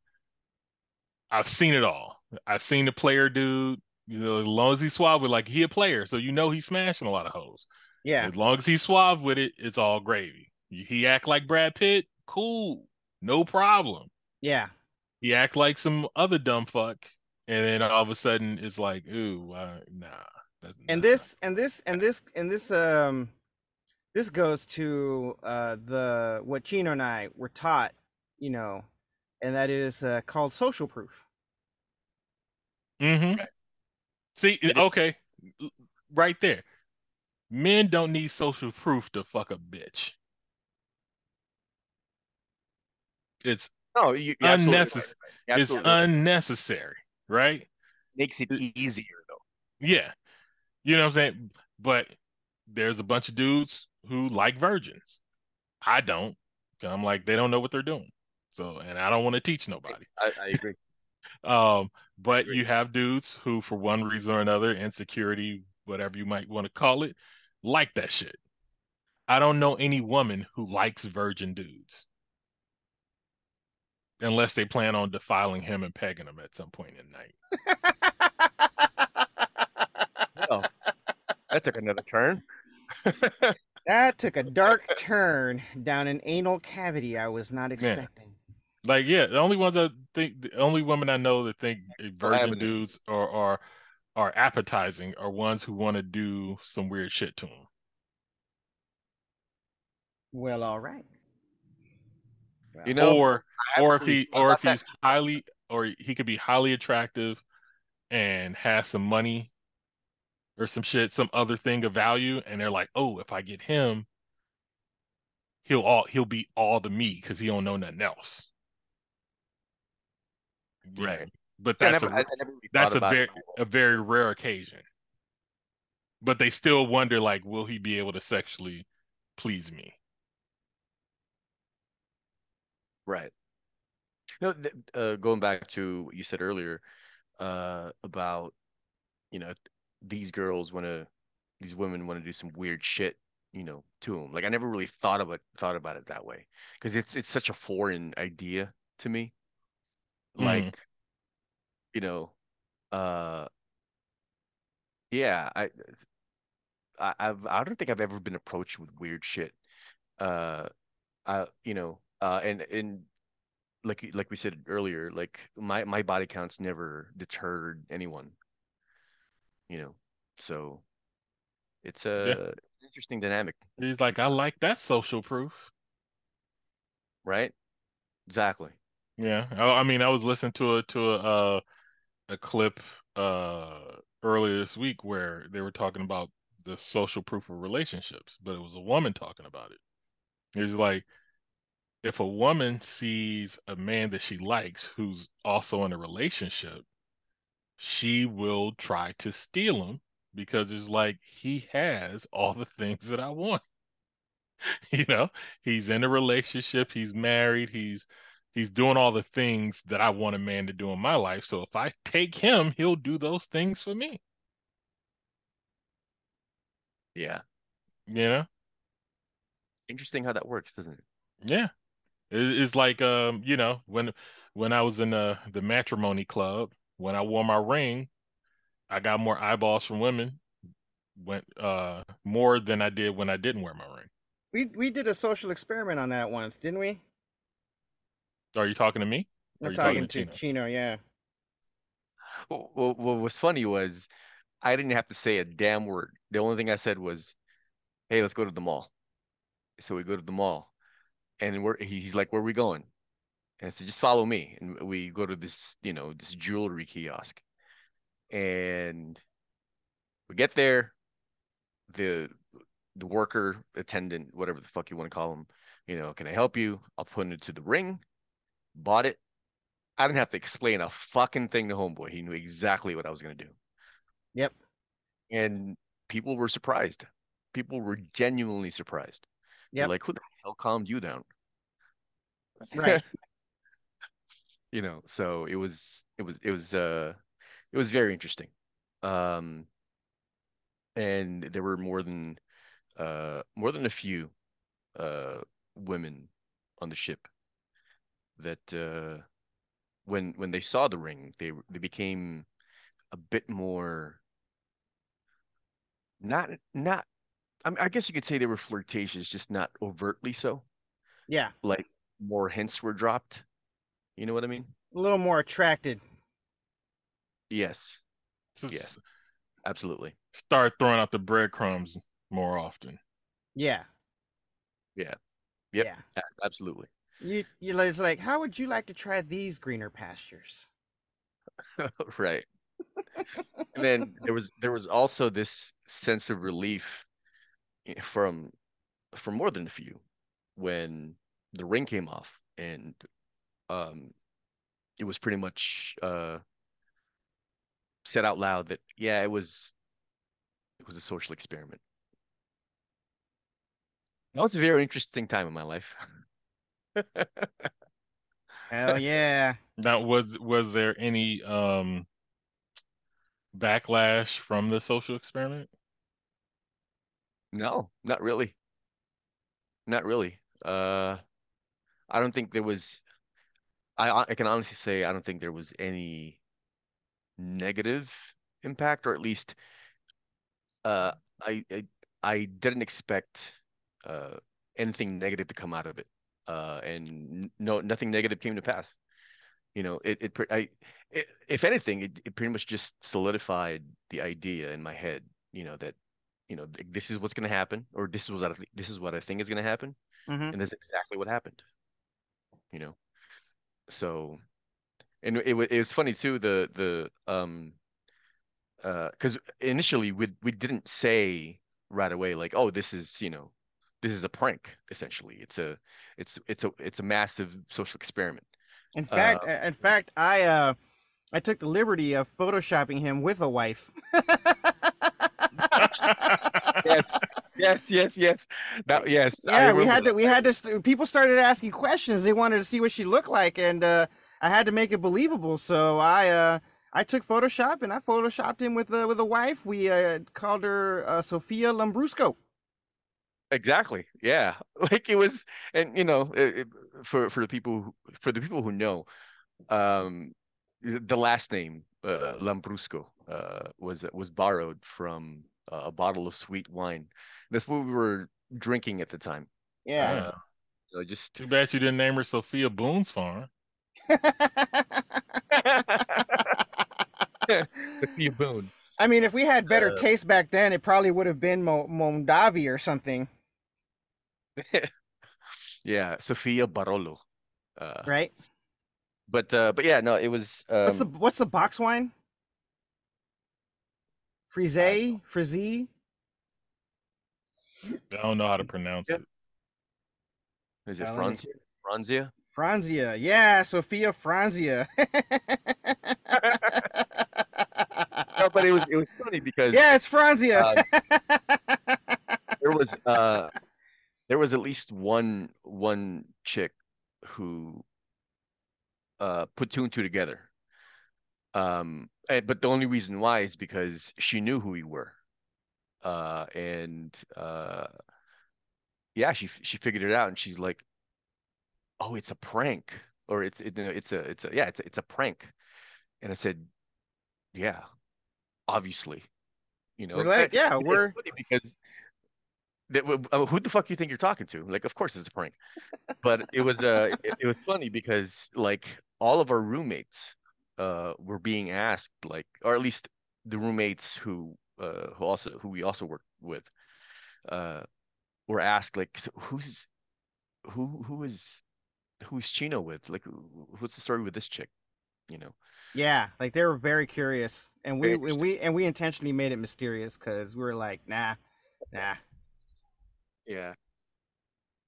I've seen it all. I've seen the player dude. You know, as long as he's suave with, like he a player, so you know he's smashing a lot of hoes. Yeah, As long as he's suave with it, it's all gravy. He act like Brad Pitt, cool, no problem. yeah, He act like some other dumb fuck, and then all of a sudden it's like, ooh, uh, nah. And nah. this and this and this and this um this goes to uh the what Chino and I were taught, you know, and that is uh, called social proof. Mm-hmm. Right. See, okay, right there. Men don't need social proof to fuck a bitch. It's No, you, you're right. unnecessary. It's right. unnecessary, right? makes it easier though. Yeah. You know what I'm saying? But there's a bunch of dudes who like virgins. I don't. I'm like, they don't know what they're doing. So, and I don't want to teach nobody. I, I agree. Um, but Agree. you have dudes who, for one reason or another, insecurity, whatever you might want to call it, like that shit. I don't know any woman who likes virgin dudes. Unless they plan on defiling him and pegging him at some point in the night. Well, that took another turn. That took a dark turn down an anal cavity I was not expecting. Like, yeah, the only ones I think, the only women I know that think virgin Avenue. dudes are are are appetizing are ones who want to do some weird shit to them. Well, all right. You know, or or if he or about if that. he's highly or he could be highly attractive and has some money or some shit, some other thing of value, and they're like, oh, if I get him, he'll all he'll be all to me because he don't know nothing else. Right. But See, I that's never, a I, I never really that's a very a very rare occasion. But they still wonder, like, will he be able to sexually please me? Right. No, th- uh, going back to what you said earlier, uh, about, you know, these girls want to, these women want to do some weird shit, you know, to them. Like I never really thought about thought about it that way because it's it's such a foreign idea to me. Mhm. Like, you know, uh, yeah, I, I, I've I don't think I've ever been approached with weird shit. Uh, I, you know, uh, and and like like we said earlier, like my my body counts never deterred anyone. You know, so it's a interesting dynamic, He's like, I like that social proof. right? Exactly. Yeah, I, I mean, I was listening to a to a uh, a clip uh earlier this week where they were talking about the social proof of relationships, but it was a woman talking about it. It's like if a woman sees a man that she likes who's also in a relationship, she will try to steal him because it's like he has all the things that I want. You know, he's in a relationship, he's married, he's he's doing all the things that I want a man to do in my life. So if I take him, he'll do those things for me. Yeah. You know? Interesting how that works, doesn't it? Yeah. It's like um, you know, when when I was in the the matrimony club, when I wore my ring, I got more eyeballs from women went uh more than I did when I didn't wear my ring. We we did a social experiment on that once, didn't we? Are you talking to me? Or I'm talking, talking to to Chino. yeah. Well, well, what was funny was I didn't have to say a damn word. The only thing I said was, "Hey, let's go to the mall." So we go to the mall, and we're he's like, "Where are we going?" And I said, "Just follow me." And we go to this, you know, this jewelry kiosk, and we get there. The the worker, attendant, whatever the fuck you want to call him, you know, can I help you? I'll put it to the ring. Bought it. I didn't have to explain a fucking thing to homeboy. He knew exactly what I was gonna do. Yep. And people were surprised. People were genuinely surprised. You're like, who the hell calmed you down? Right. you know, so it was it was it was uh it was very interesting. Um and there were more than uh more than a few uh women on the ship that uh when when they saw the ring they they became a bit more not not I, mean, I guess you could say they were flirtatious just not overtly so Yeah, like more hints were dropped you know what I mean a little more attracted. yes yes absolutely Start throwing out the breadcrumbs more often. Yeah. Yep. Yeah. absolutely You you it's like, how would you like to try these greener pastures? right. And then there was there was also this sense of relief from from more than a few when the ring came off and um it was pretty much uh said out loud that yeah it was it was a social experiment. That was a very interesting time in my life Hell yeah. Now, was was there any um backlash from the social experiment? No, not really. Not really. Uh, I don't think there was. I I can honestly say I don't think there was any negative impact, or at least, uh, I I, I didn't expect uh anything negative to come out of it. Uh, and no, nothing negative came to pass. You know, it it I, it, if anything, it, it pretty much just solidified the idea in my head. You know that you know th- this is what's going to happen or this is what I, this is what I think is going to happen hmm and that's exactly what happened you know so and it, wa- it was funny too the the um uh because initially we we didn't say right away like oh this is you know this is a prank essentially it's a it's it's a it's a massive social experiment In fact, uh, in fact, I uh, I took the liberty of photoshopping him with a wife. yes yes yes yes that yes yeah, we had to. We had to. St- people started asking questions. They wanted to see what she looked like, and uh, I had to make it believable. So I uh, I took Photoshop and I photoshopped him with uh, with a wife. We uh, called her uh, Sophia Lambrusco. Exactly. Yeah. Like it was, and you know, it, it- for for the people who, for the people who know, um, the the last name uh, Lambrusco uh, was was borrowed from uh, a bottle of sweet wine. That's what we were drinking at the time. Yeah. Uh, so just Too bad you didn't name her Sophia Boone's Farm. Sophia Boone. I mean, if we had better Uh, taste back then, it probably would have been Mo- Mondavi or something, Yeah, Sophia Barolo. Uh, right? but uh, but yeah, no, it was. Um, What's the what's the box wine? Frise, Frizzy. I don't know how to pronounce Yeah. it. is it Uh, let me- Franzia? Franzia? Franzia. Yeah, Sophia Franzia. No, but it was it was funny because yeah, it's Franzia. there was uh there was at least one one chick who uh put two and two together. Um and, but the only reason why is because she knew who we were. Uh and uh yeah she she figured it out and she's like oh it's a prank or it's it, it's a it's a yeah it's a, it's a prank. And i said yeah obviously. You know We're like, yeah, we're funny because who the fuck do you think you're talking to? Like, of course it's a prank. But it was uh, it, it was funny because like all of our roommates uh were being asked like, or at least the roommates who uh who also who we also worked with uh were asked like, so who's who who is who's Chino with? Like, what's the story with this chick? You know? yeah, like they were very curious, and we and we and we intentionally made it mysterious because we were like, nah, nah. Yeah.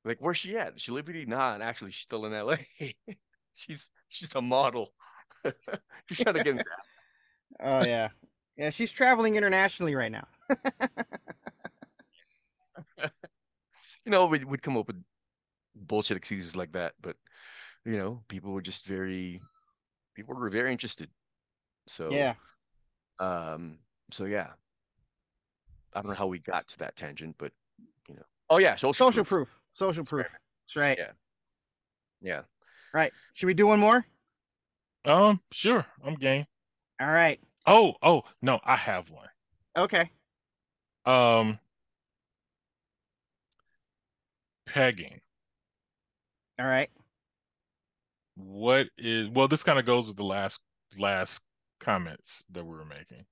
Like, where's she at? She Liberty? Nah, and actually she's still in LA. she's she's a model. she's trying to get into Oh yeah, yeah. She's traveling internationally right now. you know, we'd, we'd come up with bullshit excuses like that, but you know, people were just very, people were very interested. So Yeah. um, so yeah, I don't know how we got to that tangent, but oh yeah, social, Social proof. proof. Social proof. That's right. Yeah. Yeah, Right. Should we do one more? Um, sure, I'm game. All right. Oh, oh, no, I have one. Okay. Um, pegging. All right. What is well, this kind of goes with the last last comments that we were making.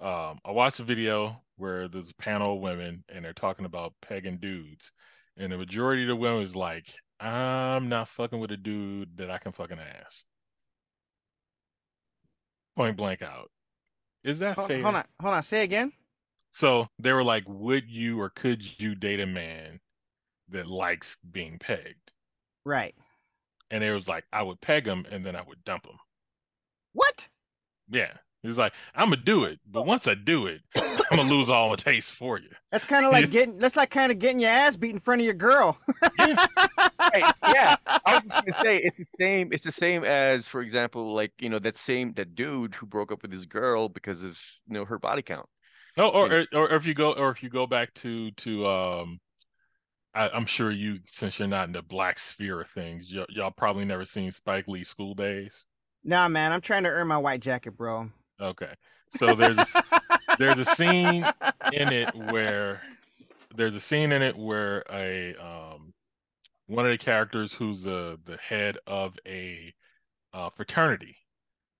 Um, I watched a video where there's a panel of women and they're talking about pegging dudes, and the majority of the women is like, I'm not fucking with a dude that I can fucking ass. Point blank out. Is that Hold, fair? hold on. Hold on. Say again. So they were like, would you or could you date a man that likes being pegged? Right. And it was like, I would peg him and then I would dump him. What? Yeah. He's like, I'm gonna do it, but once I do it, I'm gonna lose all my taste for you. That's kind of like getting. That's like kind of getting your ass beat in front of your girl. Hey, yeah. I was just gonna say it's the same. It's the same as, for example, like you know that same that dude who broke up with his girl because of you know her body count. No, or, And- or or if you go or if you go back to to um I, I'm sure you since you're not in the black sphere of things, y- y'all probably never seen Spike Lee School Daze. Nah, man. I'm trying to earn my white jacket, bro. Okay. So there's a, there's a scene in it where there's a scene in it where a um one of the characters who's the the head of a uh, fraternity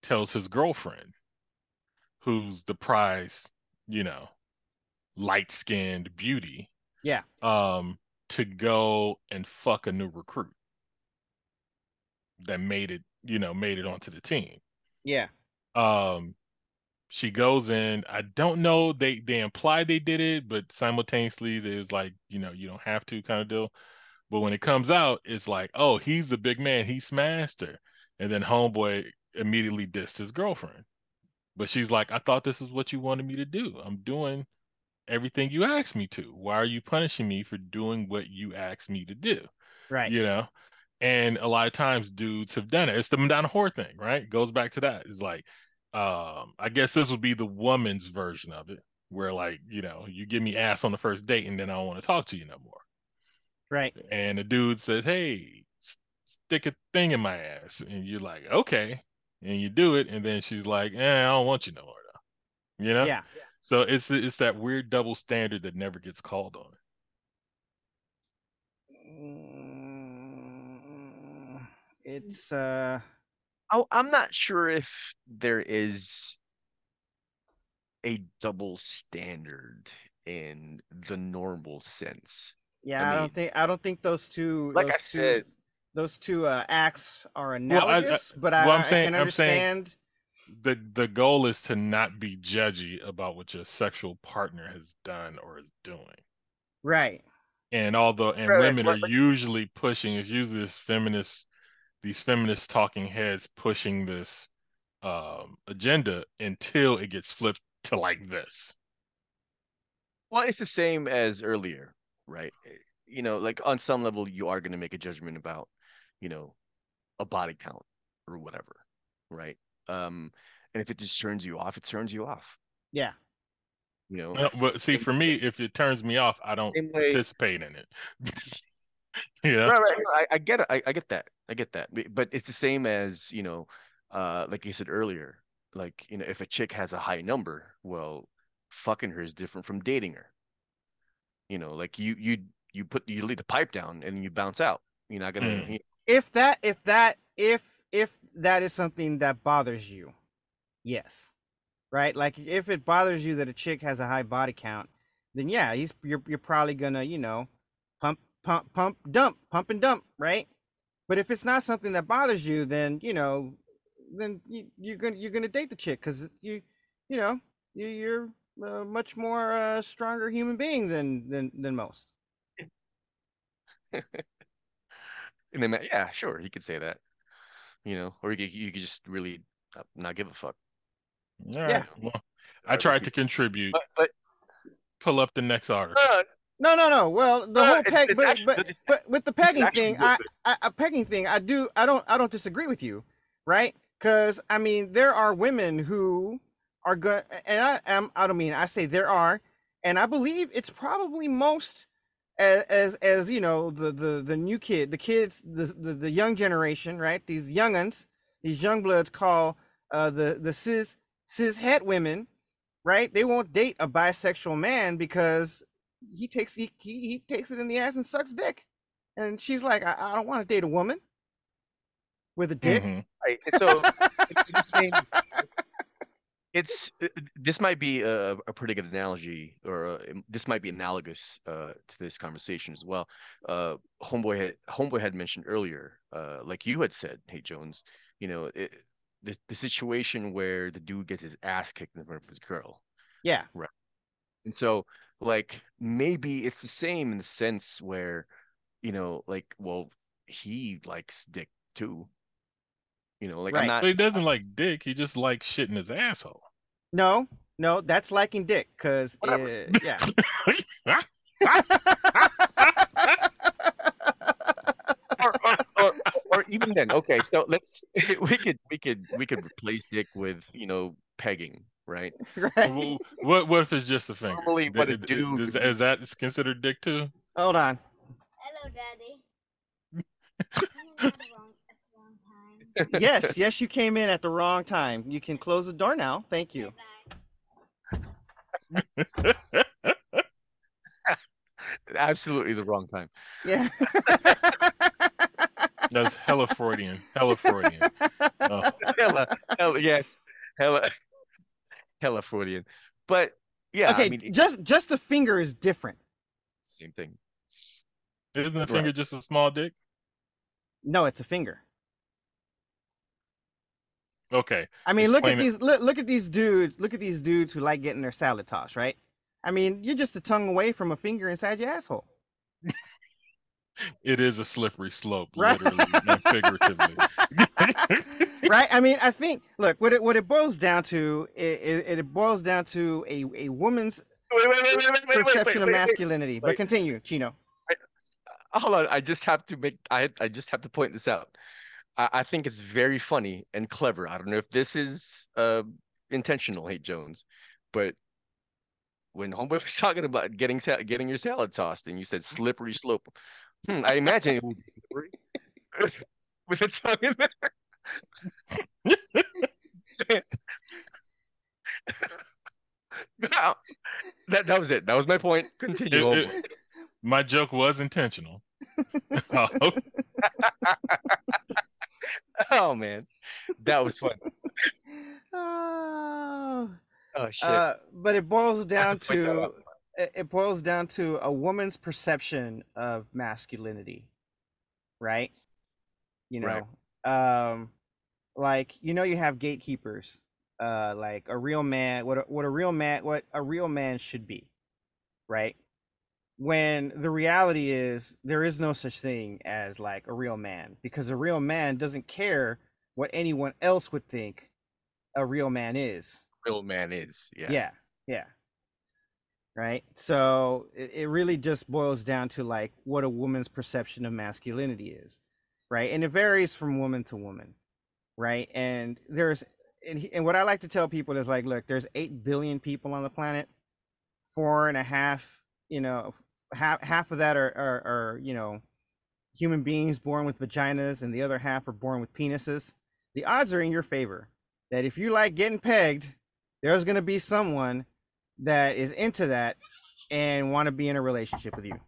tells his girlfriend who's the prize you know light skinned beauty Yeah. um to go and fuck a new recruit that made it you know made it onto the team Yeah. um she goes in i don't know they they imply they did it but simultaneously there's like you know you don't have to kind of deal. But when it comes out it's like oh he's the big man he smashed her. And then homeboy immediately dissed his girlfriend. But she's like i thought this is what you wanted me to do. I'm doing everything you asked me to. Why are you punishing me for doing what you asked me to do? Right. you know? And a lot of times dudes have done it. It's the madonna whore thing right? Goes back to that. It's like um i guess this would be the woman's version of it where like you know you give me ass on the first date and then i don't want to talk to you no more Right. and the dude says hey stick a thing in my ass and you're like okay and you do it and then she's like eh, i don't want you no more though you know Yeah. so it's it's that weird double standard that never gets called on Mm, It's uh. I, I'm not sure if there is a double standard in the normal sense. Yeah, I I, mean- don't think I don't think those two Like those I two said- those two uh, acts are I- I- analogous, but I, well, I'm I saying- can I'm understand. the the goal is to not be judgy about what your sexual partner has done or is doing. Right. And although and Right, right, women are but- but- usually pushing, it's usually this feminist, these feminist talking heads pushing this um agenda until it gets flipped to like this. Well, it's the same as earlier, right? Eh, You know, like on some level, you are going to make a judgment about, you know, a body count or whatever, right? Um, and if it just turns you off, it turns you off. Yeah. You know, Uh, But see, for me, if it turns me off, I don't Same way- participate in it. you know? right, right. I, I get it. I, I get that. I get that. But it's the same as, you know, uh, like you said earlier, like, you know, if a chick has a high number, well, fucking her is different from dating her. You know, like you, you, you put, you leave the pipe down and you bounce out. You're not gonna, Mm. you- If that if that if if that is something that bothers you, yes. Right? Like if it bothers you that a chick has a high body count, then yeah, he's you're you're probably gonna, you know, pump pump pump dump, pump and dump, right? But if it's not something that bothers you, then you know, then you, you're gonna you're gonna date the chick because you you know you, you're a much more uh, stronger human being than than than most. and then, yeah, sure, he could say that, you know, or you could, you could just really not- not give a fuck. All right. Well, I tried to contribute. But, but Pull up the next article. no, no, No, no. Well, the No, whole it's- peg, it's but, actually- but but with the pegging thing, I, it. Pegging thing, I do, I don't, I don't disagree with you, right? Because I mean, there are women who are good, and I am, I don't mean I say there are, and I believe it's probably most as as, as you know the the the new kid, the kids, the, the the young generation, right? These younguns, these young bloods call uh the the cis cis het women, right? They won't date a bisexual man because he takes he, he he takes it in the ass and sucks dick, and she's like, I, I don't want to date a woman with a dick. Mhm. Right. and So it's the same- it's uh, this might be a, a pretty good analogy, or uh, um, this might be analogous uh, to this conversation as well. Uh, homeboy had homeboy had mentioned earlier, uh, like you had said, hey Jones, you know, it, the the situation where the dude gets his ass kicked in front of his girl, Yeah, Right. and so like maybe it's the same in the sense where, you know, like well he likes dick too. You know, like Right. I'm not But he doesn't like dick. He just likes shit in his asshole. no, no, that's liking dick, cause uh, Whatever. yeah. or, or, or, or even then, okay, so let's we could we could we could replace dick with you know pegging, right? right. Well, what what if it's just a finger? Normally what a Th- th- dude does- would is that considered dick too? Hold on. Hello, Daddy. I'm at the wrong, at the wrong time. Yes, yes, you came in at the wrong time. You can close the door now. Thank you. Absolutely the wrong time. Yeah. That's hella Freudian. Hella Freudian. Oh, hella, hella, yes, hella, hella Freudian. But yeah, okay, I mean, just just a finger is different. same thing. isn't the Right. finger just a small dick? No, it's a finger. Okay. I mean, look at it. these look, look at these dudes. Look at these dudes who like getting their salad tossed, right? I mean, you're just a tongue away from a finger inside your asshole. It is a slippery slope, Right. literally and figuratively. right? I mean, I think look what it what it boils down to it, it, it boils down to a, a woman's Wait, wait, wait, wait, wait, wait, perception wait, of wait, wait. masculinity. But continue, Chino. Hold on, I just have to make I I just have to point this out. I, I think it's very funny and clever. I don't know if this is uh intentional, Hate Jones, but when Homeboy was talking about getting getting your salad tossed and you said slippery slope, hmm, I imagine it would be slippery with a tongue in there. Now, that that was it. That was my point. Continue. It- it- my joke was intentional. Oh, Oh man, that was fun. Oh, Oh shit. uh, but it boils down to point that to out. it, it boils down to a woman's perception of masculinity, right? You know, Right. um, like you know, you have gatekeepers, uh, like a real man, what a, what a real man, what a real man should be, right? When the reality is there is no such thing as like a real man because a real man doesn't care what anyone else would think a real man is. real man is. Yeah. Yeah, yeah. Right. So it, it really just boils down to like what a woman's perception of masculinity is, right? And it varies from woman to woman, right? And there's and, and what I like to tell people is like, look, there's eight billion people on the planet, four and a half, you know, half half of that are are, are you know, human beings born with vaginas, and the other half are born with penises. The odds are in your favor that if you like getting pegged, there's going to be someone that is into that and want to be in a relationship with you.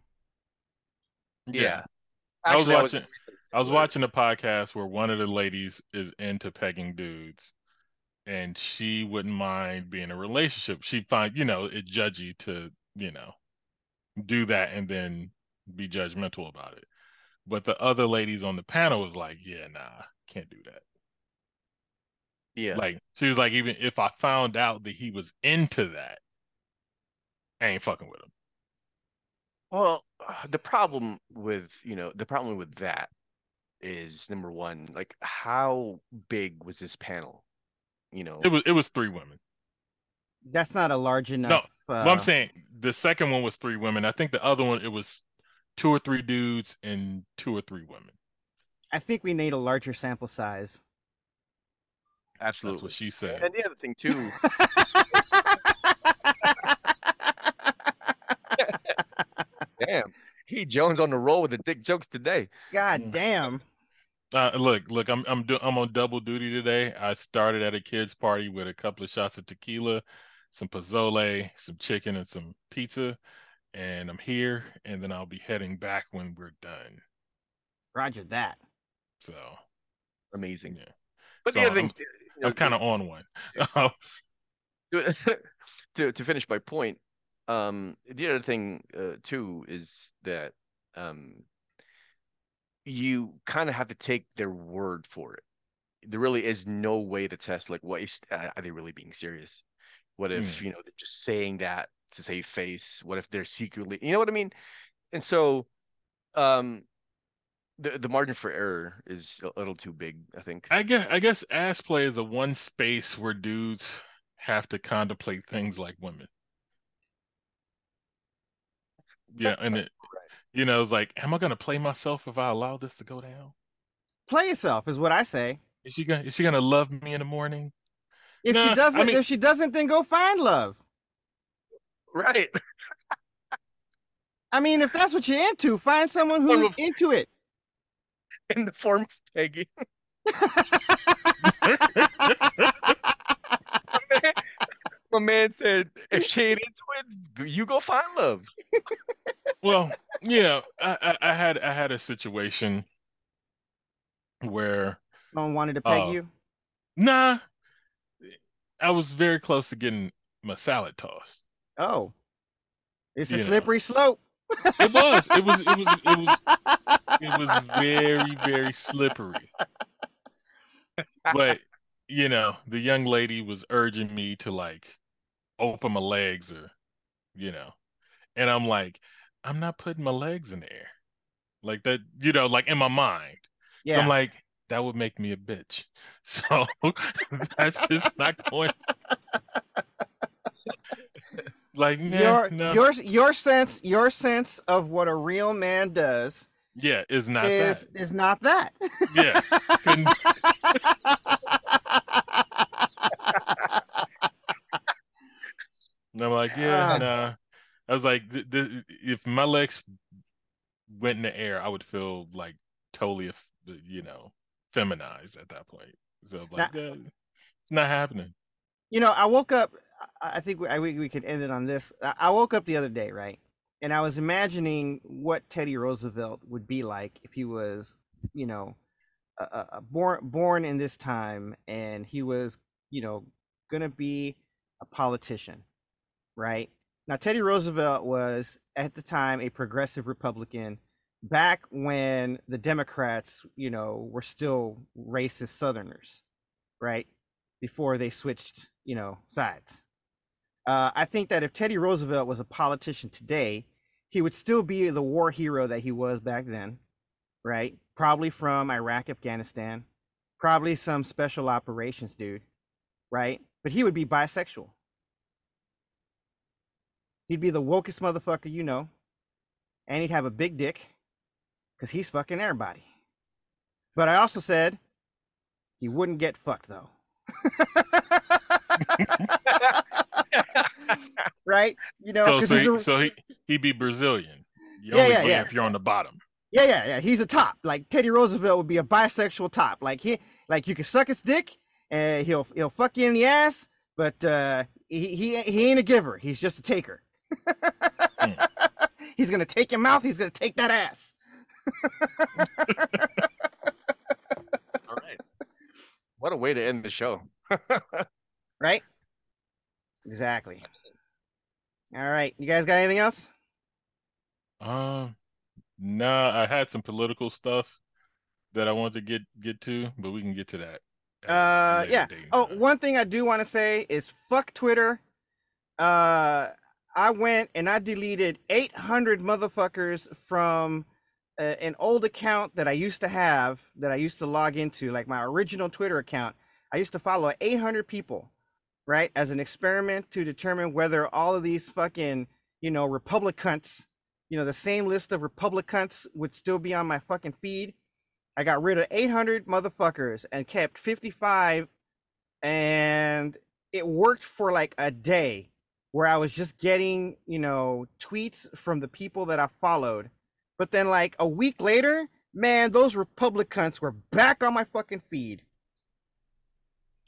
Yeah. I was watching. I was watching a podcast where one of the ladies is into pegging dudes, and she wouldn't mind being in a relationship. She'd find, you know, it judgy to, you know, do that and then be judgmental about it. But the other ladies on the panel was like, "Yeah, nah, can't do that." Yeah. Like she was like, even if I found out that he was into that, I ain't fucking with him. Well, the problem with, you know, the problem with that is number one, like how big was this panel? You know, It was it was three women. That's not a large enough. No. Well, I'm uh, saying the second one was three women. I think the other one it was two or three dudes and two or three women. I think we need a larger sample size. That's Absolutely. what she said. And the other thing too, damn, he Jones on the roll with the dick jokes today. God Mm. damn. Uh, look, look, I'm I'm do, I'm on double duty today. I started at a kids' party with a couple of shots of tequila, some pozole, some chicken, and some pizza, and I'm here, and then I'll be heading back when we're done. Roger that. So Amazing. yeah, But So the other thing, I'm- you know, I'm kind of on one. to, to to finish my point, um, the other thing uh, too is that um, you kind of have to take their word for it. There really is no way to test like what is uh, are they really being serious? What if you know they're just saying that to save face? What if they're secretly, you know what I mean? And so, um, the the margin for error is a little too big, I think. I guess I guess ass play is the one space where dudes have to contemplate things like women. Yeah, and it, you know, it's like, am I gonna play myself if I allow this to go down? Play yourself is what I say. Is she gonna is she gonna love me in the morning? If Nah, she doesn't, mean- if she doesn't, then go find love. Right. I mean, if that's what you're into, find someone who's of- into it. In the form of pegging. My man said, if she ain't into it, you go find love. Well, yeah, I, I, I had I had a situation where Someone wanted to peg Oh. you. nah, I was very close to getting my salad tossed. Oh, it's a You know. slippery slope. It was, it was, it was, it was, it was very, very slippery. But you know, the young lady was urging me to like open my legs or, you know, and I'm like, I'm not putting my legs in the air, like that, you know, like in my mind. yeah. I'm like, that would make me a bitch. So that's just not going. Like, nah, your no, your your sense your sense of what a real man does yeah, is not is that. is not that. Yeah, couldn't- And I'm like, yeah, Ah. nah. I was like, th- th- if my legs went in the air, I would feel like totally, you know, feminized at that point. So I'm like, it's not happening. You know, I woke up. I think we, I, we we could end it on this. I I woke up the other day, right, and I was imagining what Teddy Roosevelt would be like if he was, you know, uh, uh, born born in this time, and he was, you know, gonna be a politician, right? Now, Teddy Roosevelt was at the time a progressive Republican. Back when the Democrats, you know, were still racist Southerners, right? before they switched, you know, sides. Uh, I think that if Teddy Roosevelt was a politician today, he would still be the war hero that he was back then, right? Probably from Iraq, Afghanistan, probably some special operations dude, right? But he would be bisexual. He'd be the wokest motherfucker you know, and he'd have a big dick, because he's fucking everybody. But I also said he wouldn't get fucked though. right? You know, So, so, he, a, so he he'd be Brazilian. You Yeah, yeah, yeah. if you're on the bottom. yeah, yeah, yeah. He's a top. Like Teddy Roosevelt would be a bisexual top. Like he, like you can suck his dick, and he'll he'll fuck you in the ass, but uh, he he he ain't a giver. He's just a taker. He's gonna take your mouth. He's gonna take that ass. All right. What a way to end the show. Right? Exactly. All right. You guys got anything else? Um, nah, I had some political stuff that I wanted to get get to, but we can get to that. Uh, yeah. date and Oh, time. one thing I do want to say is fuck Twitter. Uh, I went and I deleted 800 motherfuckers from uh, an old account that I used to have that I used to log into, like my original Twitter account. I used to follow 800 people. right, as an experiment to determine whether all of these fucking, you know, Republicans, you know, the same list of Republicans would still be on my fucking feed. I got rid of 800 motherfuckers and kept 55, and it worked for like a day where I was just getting, you know, tweets from the people that I followed. But then, like a week later, man, those Republicans were back on my fucking feed.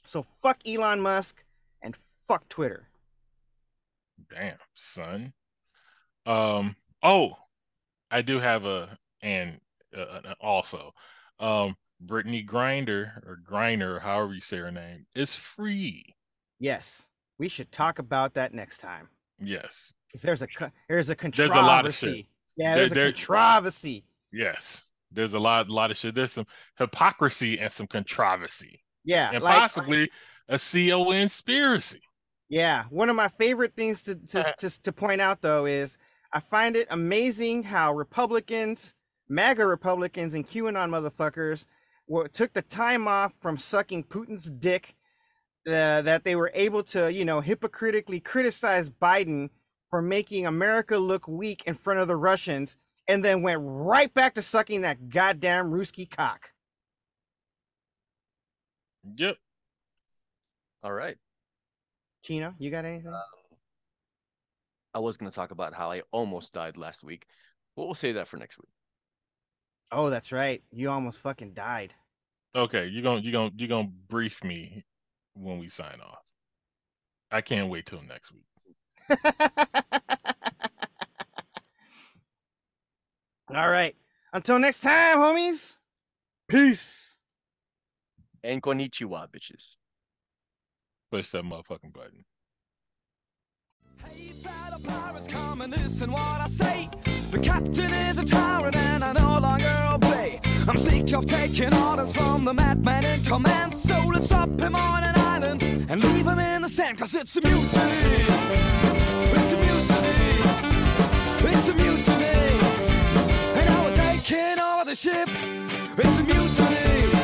So fuck Elon Musk and fuck Twitter. Damn, son. Um. Oh, I do have a and uh, also, um, Brittney Grinder or Griner, however you say her name, is free. Yes, we should talk about that next time Yes, because there's a there's a There's controversy. a lot of shit. Yeah, There- there's a there- controversy. yes. There's a lot, lot of shit. There's some hypocrisy and some controversy, Yeah, and like possibly a CO conspiracy. Yeah, one of my favorite things to to, to to point out though is I find it amazing how Republicans, MAGA Republicans, and QAnon motherfuckers were, took the time off from sucking Putin's dick, uh, that they were able to, you know, hypocritically criticize Biden for making America look weak in front of the Russians, and then went right back to sucking that goddamn Ruski cock. Yep. All right. Chino, you got anything? I was going to talk about how I almost died last week, but we'll say that for next week. oh, that's right. You almost fucking died. Okay, you're gonna you're gonna you're gonna brief me when we sign off. I can't wait till next week. All right. Until next time, homies. Peace. And konnichiwa, bitches. Push that motherfucking button. Hey, fellow pirates, come and listen what I say. The captain is a tyrant and I no longer obey. I'm sick of taking orders from the madman in command. So let's drop him on an island and leave him in the sand. Cause it's a mutiny. It's a mutiny. It's a mutiny. And now we're taking over the ship. It's a mutiny.